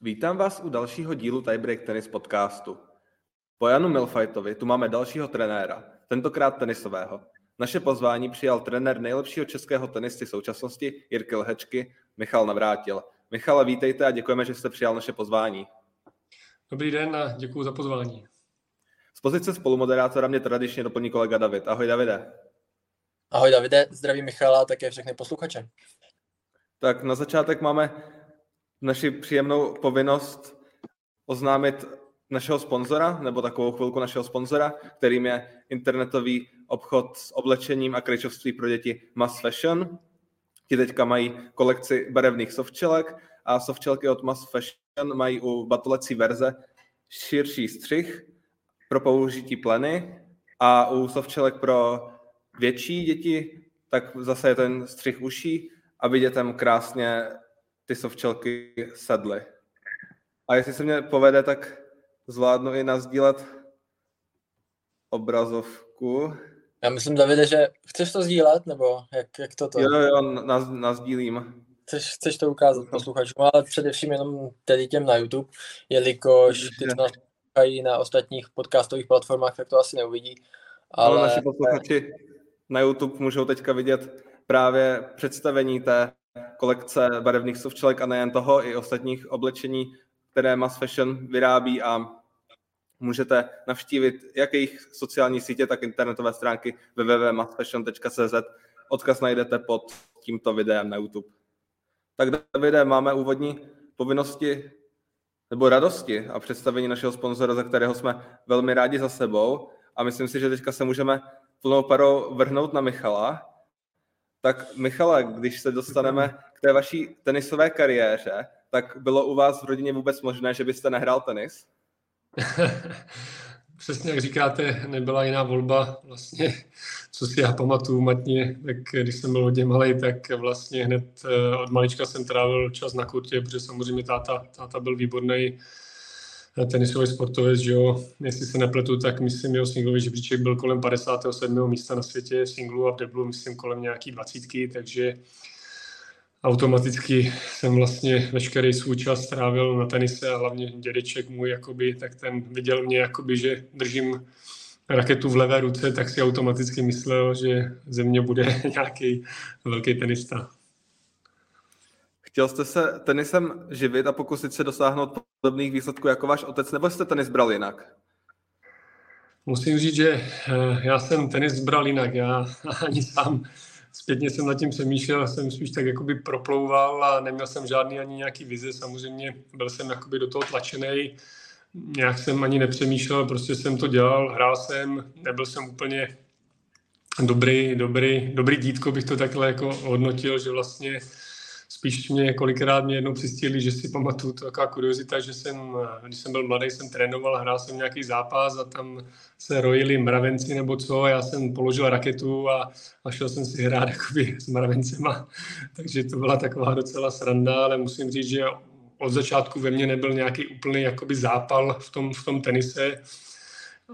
Vítám vás u dalšího dílu Tiebreak Tennis podcastu. Po Janu Milfightovi tu máme dalšího trenéra, tentokrát tenisového. Naše pozvání přijal trenér nejlepšího českého tenisty současnosti Jirky Lhečky, Michal Navrátil. Michale, vítejte a děkujeme, že jste přijal naše pozvání. Dobrý den a děkuji za pozvání. Z pozice spolumoderátora mě tradičně doplní kolega David. Ahoj Davide. Ahoj Davide, zdravím Michala a také všechny posluchače. Tak na začátek máme naši příjemnou povinnost oznámit našeho sponzora, nebo takovou chvilku našeho sponzora, kterým je internetový obchod s oblečením a kryčovství pro děti Mass Fashion. Ti teďka mají kolekci barevných softčelek a softčelky od Mass Fashion mají u batolecí verze širší střih pro použití pleny a u softčelek pro větší děti tak zase je ten střih uší, aby dětem krásně ty softčelky sedly. A jestli se mě povede, tak zvládnu i nazdílet obrazovku. Já myslím, Davide, že chceš to sdílet, nebo jak, jak to to? Jo, jo, naz, nazdílím. Chceš, chceš to ukázat posluchačům, ale především jenom tedy těm na YouTube, jelikož ty, co nás na ostatních podcastových platformách, tak to asi neuvidí. Ale, ale naši posluchači na YouTube můžou teďka vidět právě představení té kolekce barevných softčelek a nejen toho, i ostatních oblečení, které Mass Fashion vyrábí a můžete navštívit jak jejich sociální sítě, tak internetové stránky www.massfashion.cz. Odkaz najdete pod tímto videem na YouTube. Tak Davide, máme úvodní povinnosti nebo radosti a představení našeho sponzora, za kterého jsme velmi rádi za sebou. A myslím si, že teďka se můžeme plnou parou vrhnout na Michala. Tak Michale, když se dostaneme k té vaší tenisové kariéře, tak bylo u vás v rodině vůbec možné, že byste nehrál tenis? Přesně jak říkáte, nebyla jiná volba. Vlastně, co si já pamatuju matně, tak když jsem byl hodně malý, tak vlastně hned eh, od malička jsem trávil čas na kurtě, protože samozřejmě táta, táta byl výborný tenisový sportovec, že jo, jestli se nepletu, tak myslím, jeho singlový žebříček byl kolem 57. místa na světě singlu a v deblu, myslím, kolem nějaký 20, takže automaticky jsem vlastně veškerý svůj čas strávil na tenise a hlavně dědeček můj, jakoby, tak ten viděl mě, jakoby, že držím raketu v levé ruce, tak si automaticky myslel, že ze mě bude nějaký velký tenista. Chtěl jste se tenisem živit a pokusit se dosáhnout podobných výsledků jako váš otec, nebo jste tenis bral jinak? Musím říct, že eh, já jsem tenis bral jinak. Já ani sám zpětně jsem nad tím přemýšlel, jsem spíš tak jakoby proplouval a neměl jsem žádný ani nějaký vize. Samozřejmě byl jsem jakoby do toho tlačený. Nějak jsem ani nepřemýšlel, prostě jsem to dělal, hrál jsem, nebyl jsem úplně dobrý, dobrý, dobrý dítko bych to takhle jako hodnotil, že vlastně spíš mě kolikrát mě jednou přistěli, že si pamatuju, to taková kuriozita, že jsem, když jsem byl mladý, jsem trénoval, hrál jsem nějaký zápas a tam se rojili mravenci nebo co, já jsem položil raketu a, a šel jsem si hrát jakoby s mravencema, takže to byla taková docela sranda, ale musím říct, že od začátku ve mně nebyl nějaký úplný jakoby zápal v tom, v tom tenise,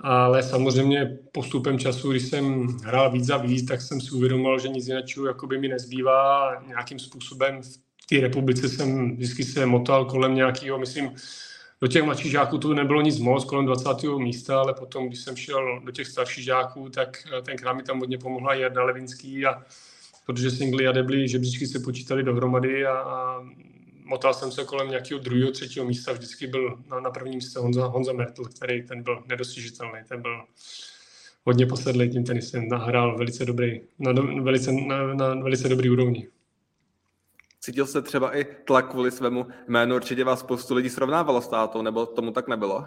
ale samozřejmě postupem času, když jsem hrál víc a víc, tak jsem si uvědomil, že nic jiného by mi nezbývá. Nějakým způsobem v té republice jsem vždycky se motal kolem nějakého, myslím, do těch mladších žáků to nebylo nic moc, kolem 20. místa, ale potom, když jsem šel do těch starších žáků, tak tenkrát mi tam hodně pomohla Jarda Levinský a protože singly a debly žebříčky se počítali dohromady a, a motal jsem se kolem nějakého druhého, třetího místa, vždycky byl na, na prvním místě Honza, Honza Mertl, který ten byl nedostižitelný, ten byl hodně posedlý tím tenisem, nahrál velice dobrý, na, do, velice, na, na velice dobrý úrovni. Cítil se třeba i tlak kvůli svému jménu, určitě vás spoustu lidí srovnávalo s tátou, nebo tomu tak nebylo?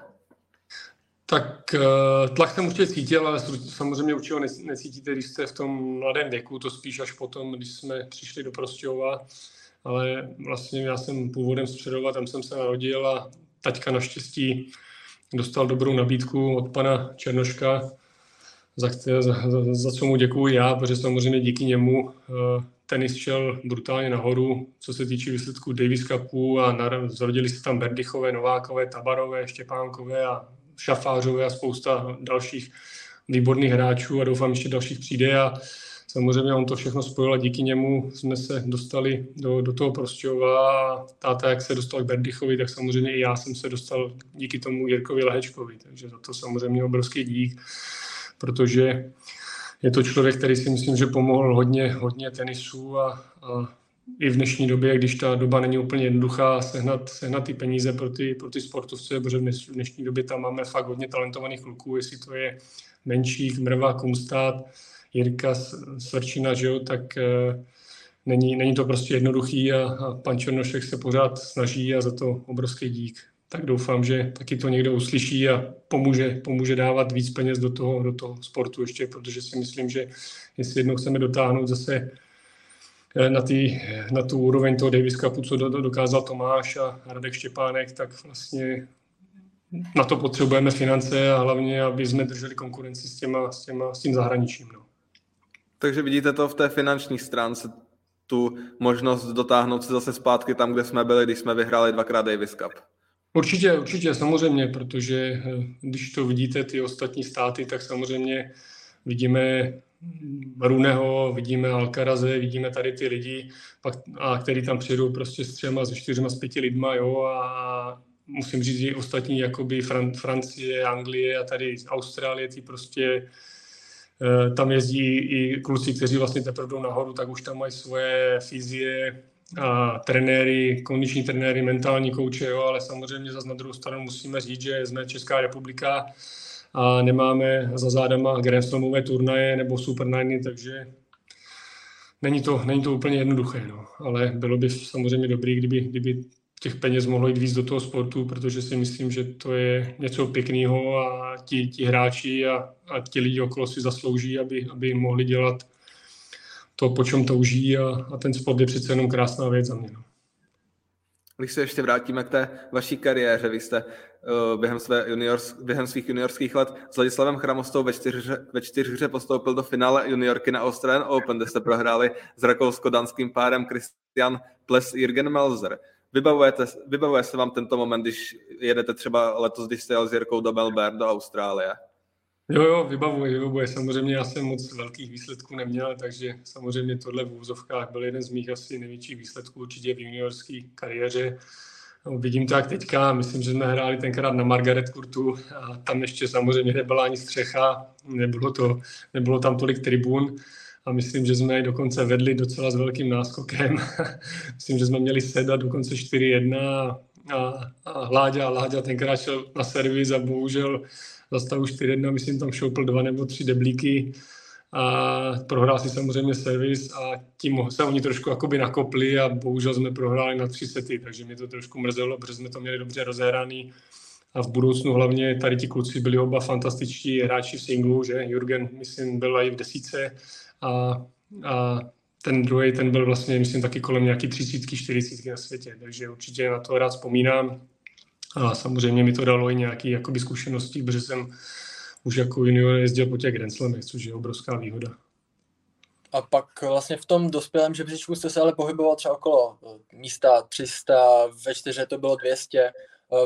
Tak eh, tlak jsem určitě cítil, ale samozřejmě určitě ho necítíte, když jste v tom mladém věku, to spíš až potom, když jsme přišli do Prostějova, ale vlastně já jsem původem z Přerova, tam jsem se narodil a taťka naštěstí dostal dobrou nabídku od pana Černoška, za, za, za, za co mu děkuji já, protože samozřejmě díky němu eh, tenis šel brutálně nahoru, co se týče výsledků Davis Cupu a zrodili se tam Berdychové, Novákové, Tabarové, Štěpánkové a Šafářové a spousta dalších výborných hráčů a doufám, ještě dalších přijde a samozřejmě on to všechno spojil a díky němu jsme se dostali do, do toho Prostějova táta, jak se dostal k Berdychovi, tak samozřejmě i já jsem se dostal díky tomu Jirkovi Lehečkovi, takže za to samozřejmě obrovský dík, protože je to člověk, který si myslím, že pomohl hodně, hodně tenisu a, a i v dnešní době, když ta doba není úplně jednoduchá, sehnat, sehnat ty peníze pro ty, pro ty sportovce, protože v dnešní době tam máme fakt hodně talentovaných kluků, jestli to je Menšík, Mrva, Kumstát, Jirka, Svrčina, že jo, tak e, není, není to prostě jednoduchý a, a pan Černošek se pořád snaží a za to obrovský dík. Tak doufám, že taky to někdo uslyší a pomůže, pomůže dávat víc peněz do toho, do toho sportu ještě, protože si myslím, že jestli jednou chceme dotáhnout zase Eh, na, tý, na tu úroveň toho Davis Cupu, co do, dokázal Tomáš a Radek Štěpánek, tak vlastně na to potřebujeme finance a hlavně, aby jsme drželi konkurenci s, těma, s, těma, s tím zahraničím. No. Takže vidíte to v té finanční stránce, tu možnost dotáhnout se zase zpátky tam, kde jsme byli, když jsme vyhráli dvakrát Davis Cup. Určitě, určitě, samozřejmě, protože eh, když to vidíte, ty ostatní státy, tak samozřejmě vidíme Runeho, vidíme Alcaraze, vidíme tady ty lidi, pak, a který tam přijedou prostě s třema, se čtyřma, s pěti lidma, jo, a musím říct, že ostatní, jakoby Fran- Francie, Anglie a tady Austrálie, ty prostě tam jezdí i kluci, kteří vlastně teprve jdou nahoru, tak už tam mají svoje fyzie, a trenéry, kondiční trenéry, mentální kouče, jo, ale samozřejmě zase na druhou stranu musíme říct, že jsme Česká republika, a nemáme za zádama Grand Slamové turnaje nebo Super takže není to, není to úplně jednoduché, no. ale bylo by samozřejmě dobrý, kdyby, kdyby těch peněz mohlo jít víc do toho sportu, protože si myslím, že to je něco pěkného a ti, ti hráči a, a ti lidi okolo si zaslouží, aby, aby mohli dělat to, po čem touží a, a ten sport je přece jenom krásná věc za mě. No. Když se ještě vrátíme k té vaší kariéře, vy jste uh, během, své juniors, během svých juniorských let s Ladislavem Chramostou ve, čtyřhře, ve čtyřhře postoupil do finále juniorky na Australian Open, kde jste prohráli s rakousko-danským párem Christian Ples Jürgen Melzer. Vybavujete, vybavuje se vám tento moment, když jedete třeba letos, když jste jel s Jirkou do Melbourne, do Austrálie? Jo, jo, vybavuje, vybavuje. Samozřejmě já jsem moc velkých výsledků neměl, takže samozřejmě tohle v úzovkách byl jeden z mých asi největších výsledků určitě v juniorské kariéře. No, vidím to jak teďka, myslím, že jsme hráli tenkrát na Margaret Kurtu a tam ještě samozřejmě nebyla ani střecha, nebylo, to, nebylo tam tolik tribun a myslím, že jsme dokonce vedli docela s velkým náskokem. myslím, že jsme měli set a dokonce 4-1 a, a, a Hláďa, Hláďa tenkrát šel na servis a bohužel za stavu 4-1, myslím, tam šoupl dva nebo tři deblíky. A prohrál si samozřejmě servis a tím se oni trošku jakoby nakopli a bohužel jsme prohráli na tři sety, takže mě to trošku mrzelo, protože jsme to měli dobře rozehraný. A v budoucnu hlavně tady ti kluci byli oba fantastičtí hráči v singlu, že? Jurgen, myslím, byl i v desíce a, a ten druhý, ten byl vlastně, myslím, taky kolem nějaký třicítky, čtyřicítky na světě, takže určitě na to rád vzpomínám a samozřejmě mi to dalo i nějaké jakoby, zkušenosti, protože jsem už jako junior jezdil po těch Grand Slamech, což je obrovská výhoda. A pak vlastně v tom dospělém žebříčku jste se ale pohyboval třeba okolo eh, místa 300, ve čtyře to bylo 200. Eh,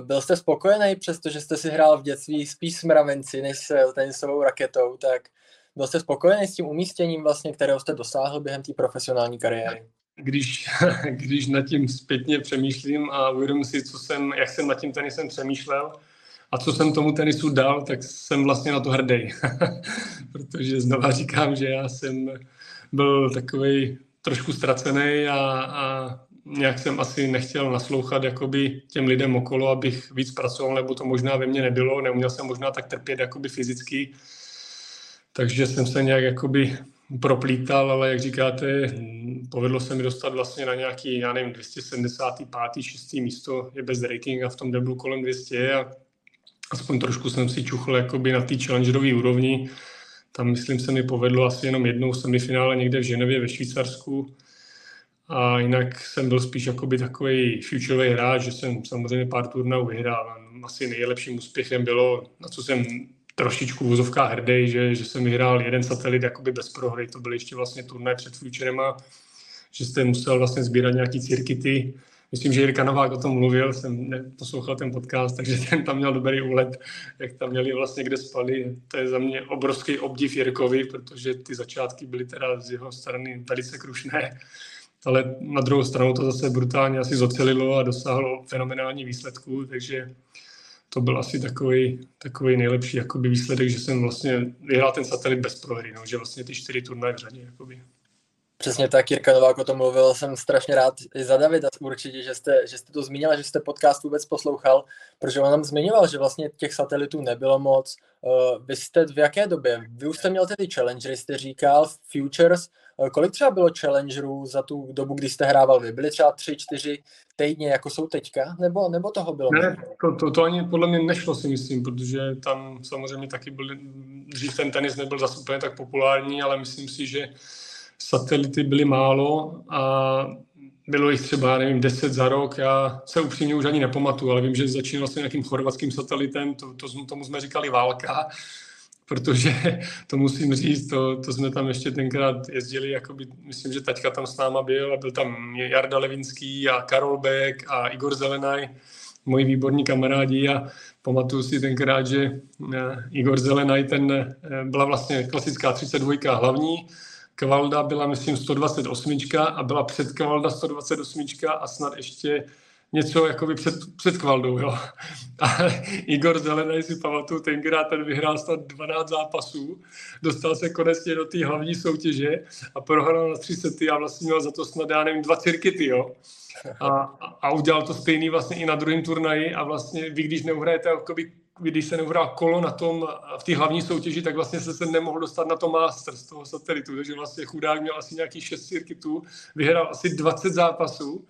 byl jste spokojený, přestože jste si hrál v dětství spíš s mravenci, než s tenisovou raketou, tak byl jste spokojený s tím umístěním, vlastně, kterého jste dosáhl během té profesionální kariéry? když, když nad tím zpětně přemýšlím a uvědomím si, co jsem, jak jsem nad tím tenisem přemýšlel a co jsem tomu tenisu dal, tak jsem vlastně na to hrdý. Protože znova říkám, že já jsem byl takový trošku ztracený a, a nějak jsem asi nechtěl naslouchat jakoby těm lidem okolo, abych víc pracoval, nebo to možná ve mně nebylo, neuměl jsem možná tak trpět jakoby fyzicky, takže jsem se nějak jakoby proplítal, ale jak říkáte, povedlo se mi dostat vlastně na nějaký, já nevím, 275. 6. místo, je bez ratingu a v tom deblu kolem 200 a aspoň trošku jsem si čuchl jakoby na té challengerové úrovni. Tam, myslím, se mi povedlo asi jenom jednou semifinále někde v Ženevě ve Švýcarsku. A jinak jsem byl spíš jakoby takový futurový hráč, že jsem samozřejmě pár turnajů vyhrál. Asi nejlepším úspěchem bylo, na co jsem trošičku vozovká hrdý, že, že jsem vyhrál jeden satelit jakoby bez prohry, to byl ještě vlastně turnaj před Futurema, že jste musel vlastně sbírat nějaký cirkity, myslím, že Jirka Novák o tom mluvil, jsem poslouchal ten podcast, takže ten tam měl dobrý úlet, jak tam měli vlastně kde spali. To je za mě obrovský obdiv Jirkovi, protože ty začátky byly teda z jeho strany velice krušné. Ale na druhou stranu to zase brutálně asi zocelilo a dosáhlo fenomenální výsledků, takže to byl asi takový, takový nejlepší jakoby výsledek, že jsem vlastně vyhrál ten satelit bez prohry, no, že vlastně ty čtyři turnaje v řadě. Jakoby. Přesně tak, Jirka Novák o tom mluvil, jsem strašně rád i za Davida určitě, že jste, že jste to zmínila, že jste podcast vůbec poslouchal, protože on nám zmiňoval, že vlastně těch satelitů nebylo moc. Uh, vy jste v jaké době? Vy už jste měl tedy Challengery, jste říkal, Futures, uh, kolik třeba bylo Challengerů za tu dobu, kdy jste hrával vy? Byly třeba tři, čtyři týdně, jako jsou teďka? Nebo, nebo toho bylo? Ne, to, to, to ani podle mě nešlo si myslím, protože tam samozřejmě taky byly, dřív ten tenis nebyl zase úplně tak populární, ale myslím si, že satelity byly málo a bylo jich třeba, nevím, 10 za rok. Já se upřímně už ani nepamatuju, ale vím, že začínal s nějakým chorvatským satelitem, to, to, tomu jsme říkali válka, protože to musím říct, to, to jsme tam ještě tenkrát jezdili, jakoby, myslím, že taťka tam s náma byl a byl tam Jarda Levinský a Karol Beck a Igor Zelenaj, moji výborní kamarádi a pamatuju si tenkrát, že eh, Igor Zelenaj, ten eh, byla vlastně klasická 32 hlavní, Kvalda byla, myslím, 128 a byla před Kvalda 128 a snad ještě něco jakoby před, před Kvaldou, jo. A Igor Zelený si pamatuju, tenkrát ten vyhrál snad 12 zápasů, dostal se konečně do té hlavní soutěže a prohrál na tři sety a vlastně měl za to snad, já nevím, dva cirkity, jo. A, a udělal to stejný vlastně i na druhém turnaji a vlastně vy, když neuhrajete když se neuhrál kolo na tom, v té hlavní soutěži, tak vlastně se, se nemohl dostat na to master z toho satelitu, takže vlastně chudák měl asi nějakých 6 cirkitů, vyhrál asi 20 zápasů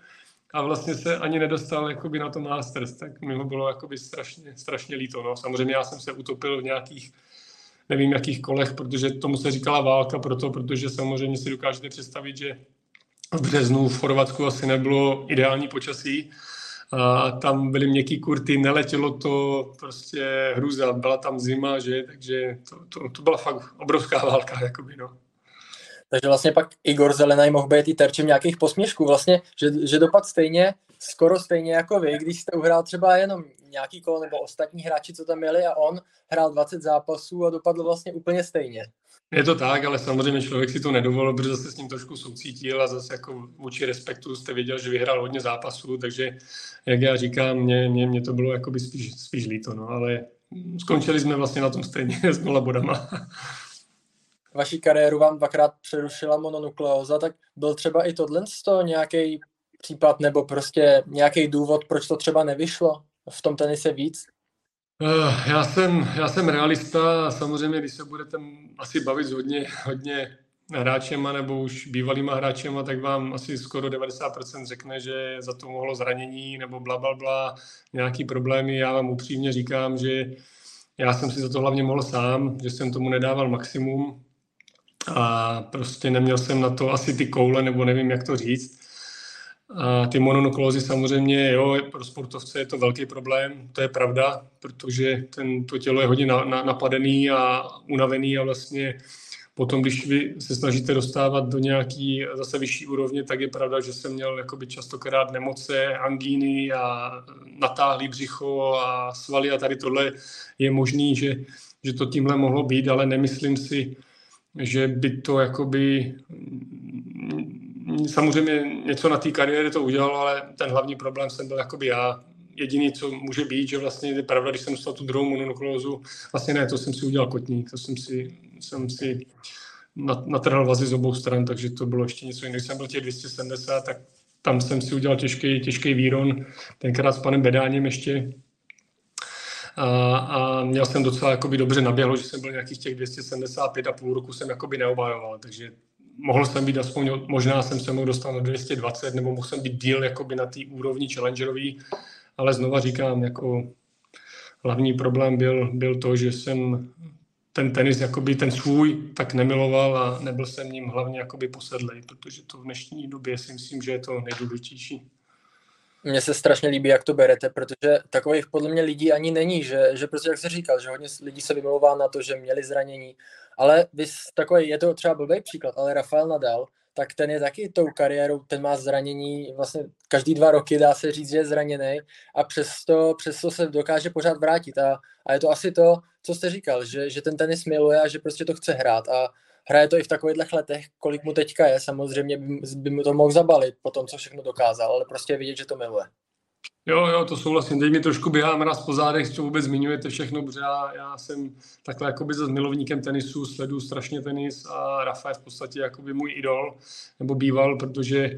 a vlastně se ani nedostal jakoby na to Masters, tak mi ho bylo jakoby strašně, strašně líto. No. Samozřejmě já jsem se utopil v nějakých nevím jakých kolech, protože tomu se říkala válka proto, protože samozřejmě si dokážete představit, že v březnu v Chorvatsku asi nebylo ideální počasí, a tam byly měkký kurty, neletělo to, prostě hruza, byla tam zima, že, takže to, to, to byla fakt obrovská válka, jakoby, no. Takže vlastně pak Igor Zelenaj mohl být i terčem nějakých posměšků, vlastně, že, že dopad stejně, skoro stejně jako vy, když jste uhrál třeba jenom nějaký kolo nebo ostatní hráči, co tam měli a on hrál 20 zápasů a dopadl vlastně úplně stejně. Je to tak, ale samozřejmě člověk si to nedovolil, protože zase s ním trošku soucítil a zase jako vůči respektu jste věděl, že vyhrál hodně zápasů, takže jak já říkám, mě, mě, mě to bylo jakoby spíš, spíš líto, no, ale skončili jsme vlastně na tom stejně s nula bodama. Vaší kariéru vám dvakrát přerušila mononukleóza, tak byl třeba i tohle to nějaký případ nebo prostě nějaký důvod, proč to třeba nevyšlo v tom tenise víc? Eh, já jsem, já jsem realista a samozřejmě, když se budete asi bavit s hodně, hodně hráčema nebo už bývalýma hráčema, tak vám asi skoro 90% řekne, že za to mohlo zranění nebo bla, bla, bla, nějaký problémy. Já vám upřímně říkám, že já jsem si za to hlavně mohl sám, že jsem tomu nedával maximum a prostě neměl jsem na to asi ty koule, nebo nevím, jak to říct. A ty mononuklózy samozřejmě, jo, pro sportovce je to velký problém, to je pravda, protože ten, to tělo je hodně na, na, napadený a unavený a vlastně potom, když vy se snažíte dostávat do nějaký zase vyšší úrovně, tak je pravda, že jsem měl jakoby častokrát nemoce, angíny a natáhlý břicho a svaly a tady tohle je možný, že, že to tímhle mohlo být, ale nemyslím si, že by to jakoby samozřejmě něco na té kariéře to udělal, ale ten hlavní problém jsem byl jakoby já. Jediný, co může být, že vlastně je pravda, když jsem dostal tu druhou mononuklózu, vlastně ne, to jsem si udělal kotník, to jsem si, jsem si natrhal vazy z obou stran, takže to bylo ještě něco jiného. Když jsem byl těch 270, tak tam jsem si udělal těžký, těžký výron, tenkrát s panem Bedáněm ještě, a, a měl jsem docela jakoby dobře naběhlo, že jsem byl nějakých těch 275 a půl roku jsem jakoby neobhajoval, takže mohl jsem být aspoň, možná jsem se mohl dostat na 220, nebo mohl jsem být díl jakoby na té úrovni challengerový, ale znova říkám, jako hlavní problém byl, byl to, že jsem ten tenis, jakoby ten svůj, tak nemiloval a nebyl jsem ním hlavně jakoby posedlej, protože to v dnešní době si myslím, že je to nejdůležitější. Mně se strašně líbí, jak to berete, protože takových podle mě lidí ani není, že, že prostě jak se říkal, že hodně lidí se vymlouvá na to, že měli zranění, ale vy takový, je to třeba blbý příklad, ale Rafael Nadal, tak ten je taky tou kariérou, ten má zranění vlastně každý dva roky, dá se říct, že je zraněný a přesto, přesto se dokáže pořád vrátit. A, a je to asi to, co jste říkal, že, že ten tenis miluje a že prostě to chce hrát. A hraje to i v takových letech, kolik mu teďka je, samozřejmě by, by mu to mohl zabalit po tom, co všechno dokázal, ale prostě je vidět, že to miluje. Jo, jo, to souhlasím. Teď mi trošku běhá mraz po zádech, co vůbec zmiňujete všechno, protože já, já jsem takhle jakoby za milovníkem tenisu, sledu strašně tenis a Rafa je v podstatě jakoby můj idol, nebo býval, protože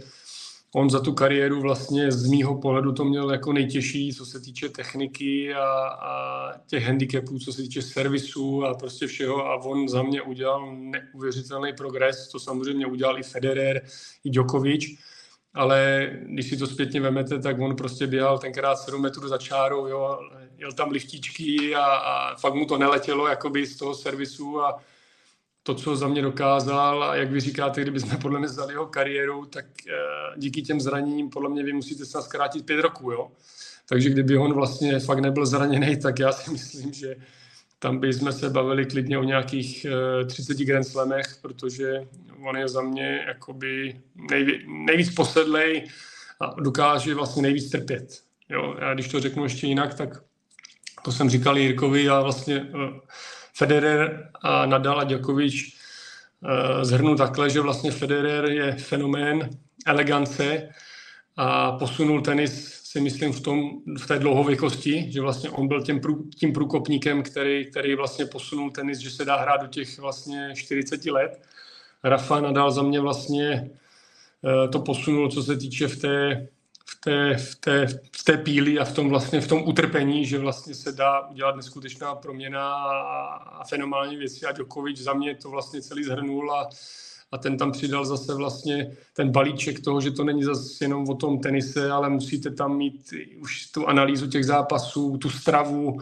on za tu kariéru vlastně z mýho pohledu to měl jako nejtěžší, co se týče techniky a, a těch handicapů, co se týče servisu a prostě všeho. A on za mě udělal neuvěřitelný progres, to samozřejmě udělal i Federer, i Djokovic, ale když si to zpětně vemete, tak on prostě běhal tenkrát 7 metrů za čárou, jo, jel tam liftíčky a, a fakt mu to neletělo jakoby z toho servisu a to, co za mě dokázal a jak vy říkáte, kdyby jsme podle mě zdali jeho kariéru, tak e, díky těm zraněním podle mě vy musíte se zkrátit pět roků, jo. Takže kdyby on vlastně fakt nebyl zraněný, tak já si myslím, že tam by jsme se bavili klidně o nějakých 30 eh, Grand Slamech, protože on je za mě jakoby nejví, nejvíc posedlej a dokáže vlastně nejvíc trpět. Jo, já když to řeknu ještě jinak, tak to jsem říkal Jirkovi a vlastně uh, Federer a Nadal a Djokovic uh, zhrnu takhle, že vlastně Federer je fenomén elegance a posunul tenis si myslím v, tom, v té dlouhověkosti, že vlastně on byl tím, prů, tím průkopníkem, který, který vlastně posunul tenis, že se dá hrát do těch vlastně 40 let. Rafa Nadal za mě vlastně eh, to posunul, co se týče v té, v té, v té, v té píli a v tom vlastně v tom utrpení, že vlastně se dá udělat neskutečná proměna a, a fenomenální věci a Djokovic za mě to vlastně celý zhrnul a a ten tam přidal zase vlastně ten balíček toho, že to není zase jenom o tom tenise, ale musíte tam mít už tu analýzu těch zápasů, tu stravu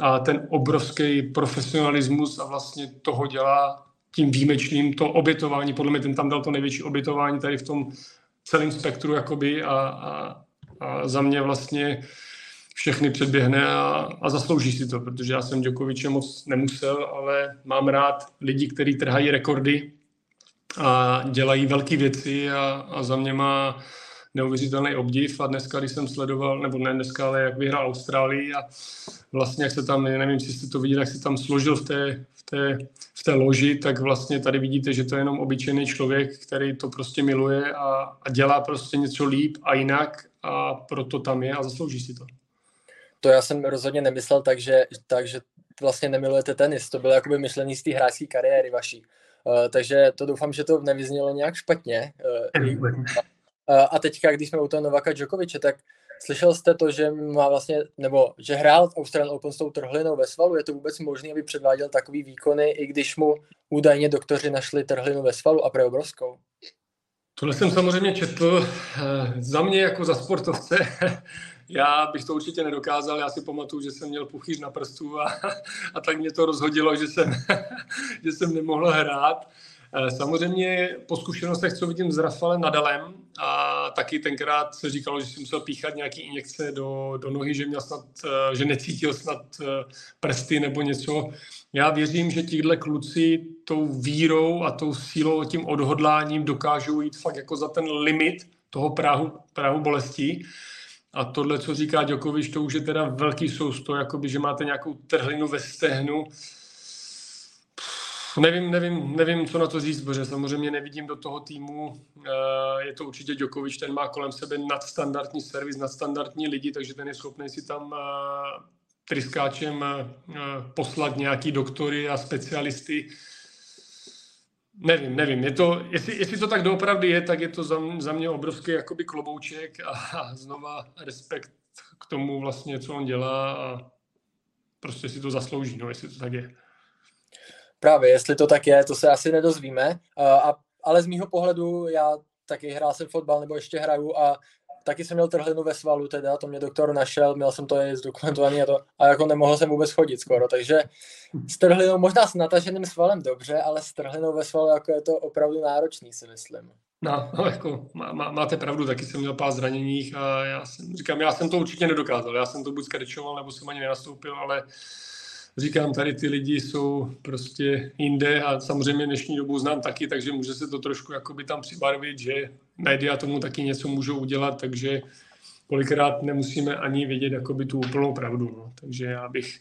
a ten obrovský profesionalismus a vlastně toho dělá tím výjimečným to obětování. Podle mě ten tam dal to největší obětování tady v tom celém spektru jakoby a, a, a za mě vlastně všechny předběhne a, a zaslouží si to, protože já jsem Djokoviče moc nemusel, ale mám rád lidi, kteří trhají rekordy a dělají velké věci a, a za mě má neuvěřitelný obdiv. A dneska, když jsem sledoval, nebo ne dneska, ale jak vyhrál Austrálii a vlastně jak se tam, nevím, jestli jste to viděli, jak se tam složil v té, té, v té loži, tak vlastně tady vidíte, že to je jenom obyčejný člověk, který to prostě miluje a, a dělá prostě něco líp a jinak a proto tam je a zaslouží si to. To já jsem rozhodně nemyslel tak, že, tak, že vlastně nemilujete tenis. To bylo jakoby myšlení z té hráčské kariéry vaší. Uh, takže to doufám, že to nevyznělo nějak špatně. Uh, a teďka, když jsme u toho Novaka Djokoviče, tak slyšel jste to, že má vlastně, nebo že hrál v Australian Open s tou trhlinou ve svalu? Je to vůbec možné, aby předváděl takový výkony, i když mu údajně doktoři našli trhlinu ve svalu a preobrovskou? Tohle jsem samozřejmě četl. Za mě jako za sportovce já bych to určitě nedokázal, já si pamatuju, že jsem měl puchýř na prstu a, a tak mě to rozhodilo, že jsem, že jsem nemohl hrát. Eh, samozřejmě po zkušenostech, co vidím s Rafalem Nadalem, a taky tenkrát se říkalo, že si musel píchat nějaký injekce do, do nohy, že, měl snad, eh, že necítil snad eh, prsty nebo něco. Já věřím, že tihle kluci tou vírou a tou sílou, tím odhodláním dokážou jít fakt jako za ten limit toho práhu, práhu bolestí. A tohle, co říká Djokovic, to už je teda velký sousto, jakoby, že máte nějakou trhlinu ve stehnu. Nevím, nevím, nevím, co na to říct, protože samozřejmě nevidím do toho týmu. Eh, je to určitě Djokovic, ten má kolem sebe nadstandardní servis, nadstandardní lidi, takže ten je schopný si tam eh, tryskáčem eh, poslat nějaký doktory a specialisty Nevím, nevím. Je to, jestli, jestli to tak doopravdy je, tak je to za, za mě obrovský jakoby klobouček a, a znova respekt k tomu vlastně, co on dělá a prostě si to zaslouží, no, jestli to tak je. Právě, jestli to tak je, to se asi nedozvíme, a, ale z mýho pohledu já taky hrál jsem fotbal nebo ještě hraju a taky jsem měl trhlinu ve svalu teda, to mě doktor našel, měl jsem to je zdokumentovaný a to, a jako nemohl jsem vůbec chodit skoro, takže s trhlinou, možná s nataženým svalem dobře, ale s trhlinou ve svalu jako je to opravdu náročný, si myslím. No, no jako má, má, máte pravdu, taky jsem měl pár zraněních a já jsem, říkám, já jsem to určitě nedokázal, já jsem to buď skrečoval, nebo jsem ani nenastoupil, ale říkám, tady ty lidi jsou prostě jinde a samozřejmě dnešní dobu znám taky, takže může se to trošku jakoby tam přibarvit, že média tomu taky něco můžou udělat, takže kolikrát nemusíme ani vědět jakoby tu úplnou pravdu. No. Takže já bych,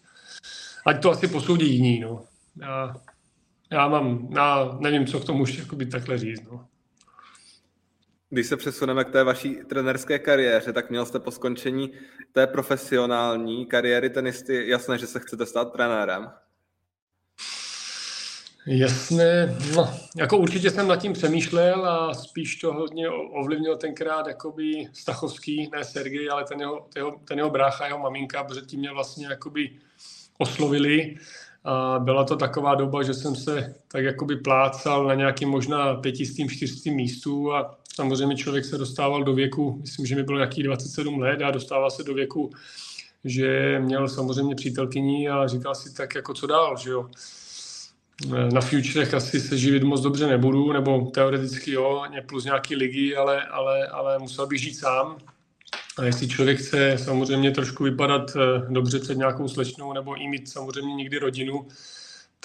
ať to asi posoudí jiní. No. Já, já mám, já nevím, co k tomu už jakoby takhle říct. No. Když se přesuneme k té vaší trenerské kariéře, tak měl jste po skončení té profesionální kariéry tenisty jasné, že se chcete stát trenérem? Jasné, no, jako určitě jsem nad tím přemýšlel a spíš to hodně ovlivnil tenkrát jakoby Stachovský, ne Sergej, ale ten jeho, ten jeho, ten jeho brácha, jeho maminka, protože tím mě vlastně jakoby oslovili a byla to taková doba, že jsem se tak jakoby plácal na nějakým možná pětistým, čtyřstým místu a samozřejmě člověk se dostával do věku, myslím, že mi bylo nějakých 27 let a dostával se do věku, že měl samozřejmě přítelkyní a říkal si tak jako co dál, že jo. Na futurech asi se živit moc dobře nebudu, nebo teoreticky jo, plus nějaký ligy, ale, ale, ale musel bych žít sám. A jestli člověk chce samozřejmě trošku vypadat eh, dobře před nějakou slečnou nebo i mít samozřejmě někdy rodinu,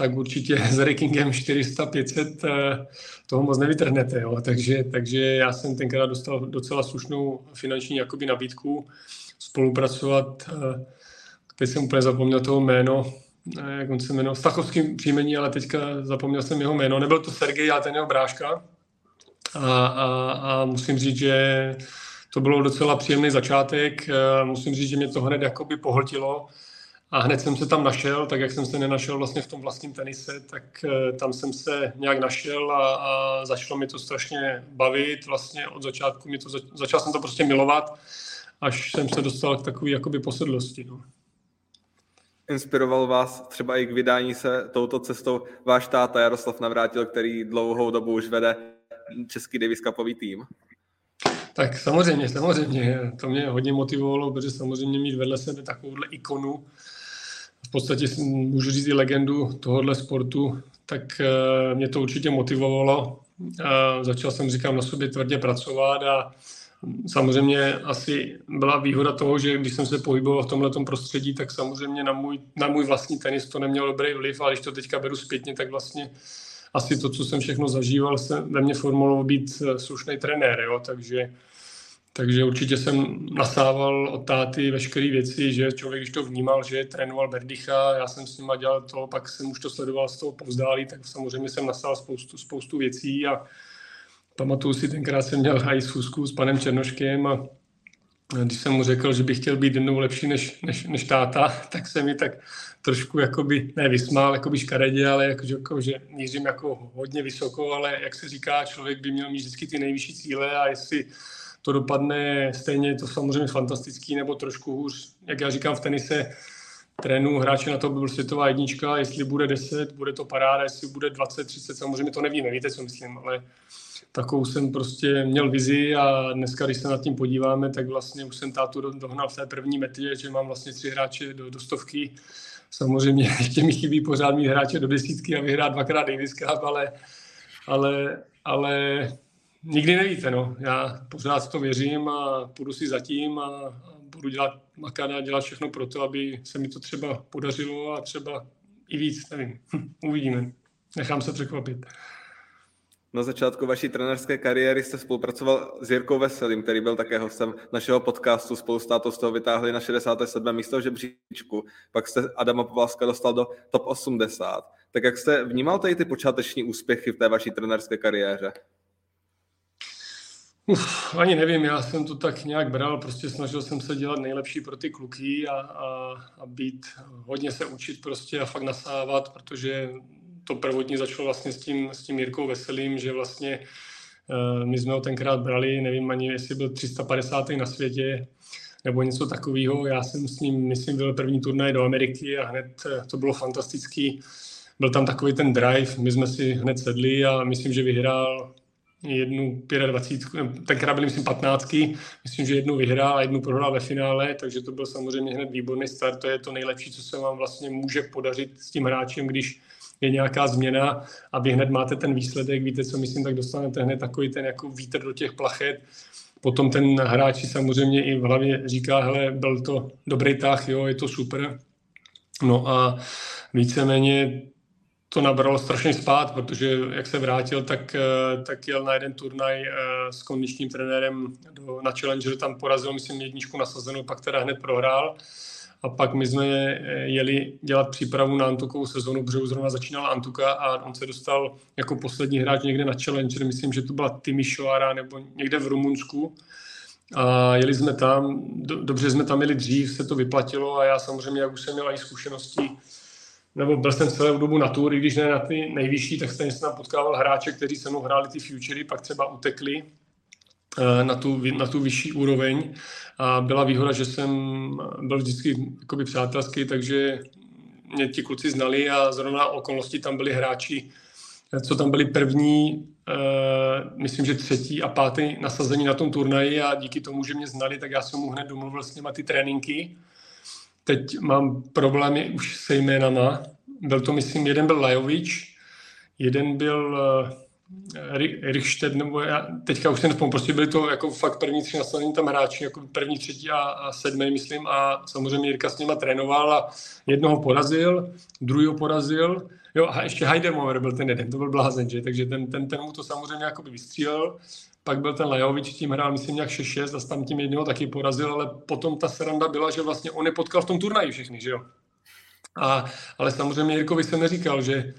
tak určitě s rankingem 400-500 eh, toho moc nevytrhnete. Jo. Takže, takže já jsem tenkrát dostal docela slušnou finanční jakoby nabídku spolupracovat. Eh, teď jsem úplně zapomněl toho jméno, jak on se jmenoval, Stachovským příjmení, ale teďka zapomněl jsem jeho jméno. Nebyl to Sergej, ale ten jeho bráška. A, a, a musím říct, že to bylo docela příjemný začátek. Eh, musím říct, že mě to hned jakoby pohltilo a hned jsem se tam našel, tak jak jsem se nenašel vlastně v tom vlastním tenise, tak eh, tam jsem se nějak našel a, a začalo mi to strašně bavit. Vlastně od začátku mě to, začal jsem to prostě milovat, až jsem se dostal k takové jakoby posedlosti. No. Inspiroval vás třeba i k vydání se touto cestou váš táta Jaroslav Navrátil, který dlouhou dobu už vede Český Davis Cupový tým? Tak samozřejmě, samozřejmě. To mě hodně motivovalo, protože samozřejmě mít vedle sebe takovouhle ikonu, v podstatě můžu říct i legendu tohohle sportu, tak eh, mě to určitě motivovalo. A začal jsem, říkám, na sobě tvrdě pracovat a samozřejmě asi byla výhoda toho, že když jsem se pohyboval v tomhle prostředí, tak samozřejmě na můj, na můj vlastní tenis to nemělo dobrý vliv, ale když to teďka beru zpětně, tak vlastně asi to, co jsem všechno zažíval, se ve mně formulovalo být eh, slušný trenér, jo? takže takže určitě jsem nasával od táty veškeré věci, že člověk, když to vnímal, že trénoval Berdicha, já jsem s ním dělal to, pak jsem už to sledoval z toho povzdálí, tak samozřejmě jsem nasál spoustu, spoustu věcí a pamatuju si, tenkrát jsem měl i schůzku s panem Černoškem a když jsem mu řekl, že bych chtěl být jednou lepší než, než, než táta, tak se mi tak trošku jakoby, ne vysmál, jakoby škaredě, ale jako, jako, že mířím jako hodně vysoko, ale jak se říká, člověk by měl mít vždycky ty nejvyšší cíle a jestli to dopadne stejně, je to samozřejmě fantastický, nebo trošku hůř. Jak já říkám v tenise, trénu hráče na to, by byl světová jednička, jestli bude 10, bude to paráda, jestli bude 20, 30, samozřejmě to nevíme, víte, co myslím, ale takovou jsem prostě měl vizi a dneska, když se nad tím podíváme, tak vlastně už jsem tátu dohnal v té první metě, že mám vlastně tři hráče do, do stovky. Samozřejmě ještě mi chybí pořád mít hráče do desítky a vyhrát dvakrát Davis Cup, ale, ale, ale nikdy nevíte, no. Já pořád to věřím a půjdu si zatím a, a budu dělat makat a dělat všechno pro to, aby se mi to třeba podařilo a třeba i víc, nevím. Hm, uvidíme. Nechám se překvapit. Na začátku vaší trenerské kariéry jste spolupracoval s Jirkou Veselým, který byl také hostem našeho podcastu. Spolu s z toho vytáhli na 67. místo v žebříčku. Pak jste Adama Povalska dostal do top 80. Tak jak jste vnímal tady ty počáteční úspěchy v té vaší trenerské kariéře? Uf, ani nevím, já jsem to tak nějak bral, prostě snažil jsem se dělat nejlepší pro ty kluky a, a, a být, hodně se učit prostě a fakt nasávat, protože to prvotní začalo vlastně s tím, s tím Jirkou Veselým, že vlastně uh, my jsme ho tenkrát brali, nevím ani, jestli byl 350. na světě, nebo něco takového. Já jsem s ním, myslím, byl první turnaj do Ameriky a hned eh, to bylo fantastický. Byl tam takový ten drive, my jsme si hned sedli a myslím, že vyhrál jednu 25, tenkrát byli myslím 15, myslím, že jednu vyhrál a jednu prohrál ve finále, takže to byl samozřejmě hned výborný start, to je to nejlepší, co se vám vlastně může podařit s tím hráčem, když je nějaká změna a vy hned máte ten výsledek, víte, co myslím, tak dostanete hned takový ten jako vítr do těch plachet. Potom ten hráč samozřejmě i v hlavě říká, hele, byl to dobrý tah, jo, je to super. No a víceméně to nabralo strašně spát, protože jak se vrátil, tak, eh, tak jel na jeden turnaj eh, s kondičním trenérem do, na Challenger, tam porazil, myslím, jedničku nasazenou, pak teda hned prohrál. A pak my jsme eh, jeli dělat přípravu na Antukovou sezonu, protože zrovna začínala Antuka a on se dostal jako poslední hráč někde na Challenger, myslím, že to byla Timisoara nebo někde v Rumunsku. A jeli jsme tam, dobře jsme tam měli dřív, se to vyplatilo a já samozřejmě, jak už jsem měl i zkušenosti, nebo byl jsem celou dobu na tour, i když ne na ty nejvyšší, tak jsem tam potkával hráče, kteří se mnou hráli ty futury, pak třeba utekli eh, na tu, na tu vyšší úroveň. A byla výhoda, že jsem byl vždycky jakoby přátelský, takže mě ti kluci znali a zrovna okolnosti tam byli hráči, co tam byli první, uh, myslím, že třetí a pátý nasazení na tom turnaji a díky tomu, že mě znali, tak já jsem mu hned domluvil s nimi ty tréninky Teď mám problémy už se jménama. Byl to, myslím, jeden byl Lajovič, jeden byl uh, Richstedt, nebo já, teďka už se nespomínám, prostě byli to jako fakt první tři nastavení tam hráči, jako první, třetí a, a sedmý, myslím, a samozřejmě Jirka s nima trénoval a jednoho porazil, druhého porazil, jo a ještě Heidemover byl ten jeden, to byl blázen, že? takže ten, ten, ten mu to samozřejmě jako vystřílel pak byl ten Lejovič, tím hrál myslím nějak 6-6 a tam tím jednou taky porazil, ale potom ta sranda byla, že vlastně on je potkal v tom turnaji všechny, že jo. A, ale samozřejmě Jirkovi jsem neříkal, že,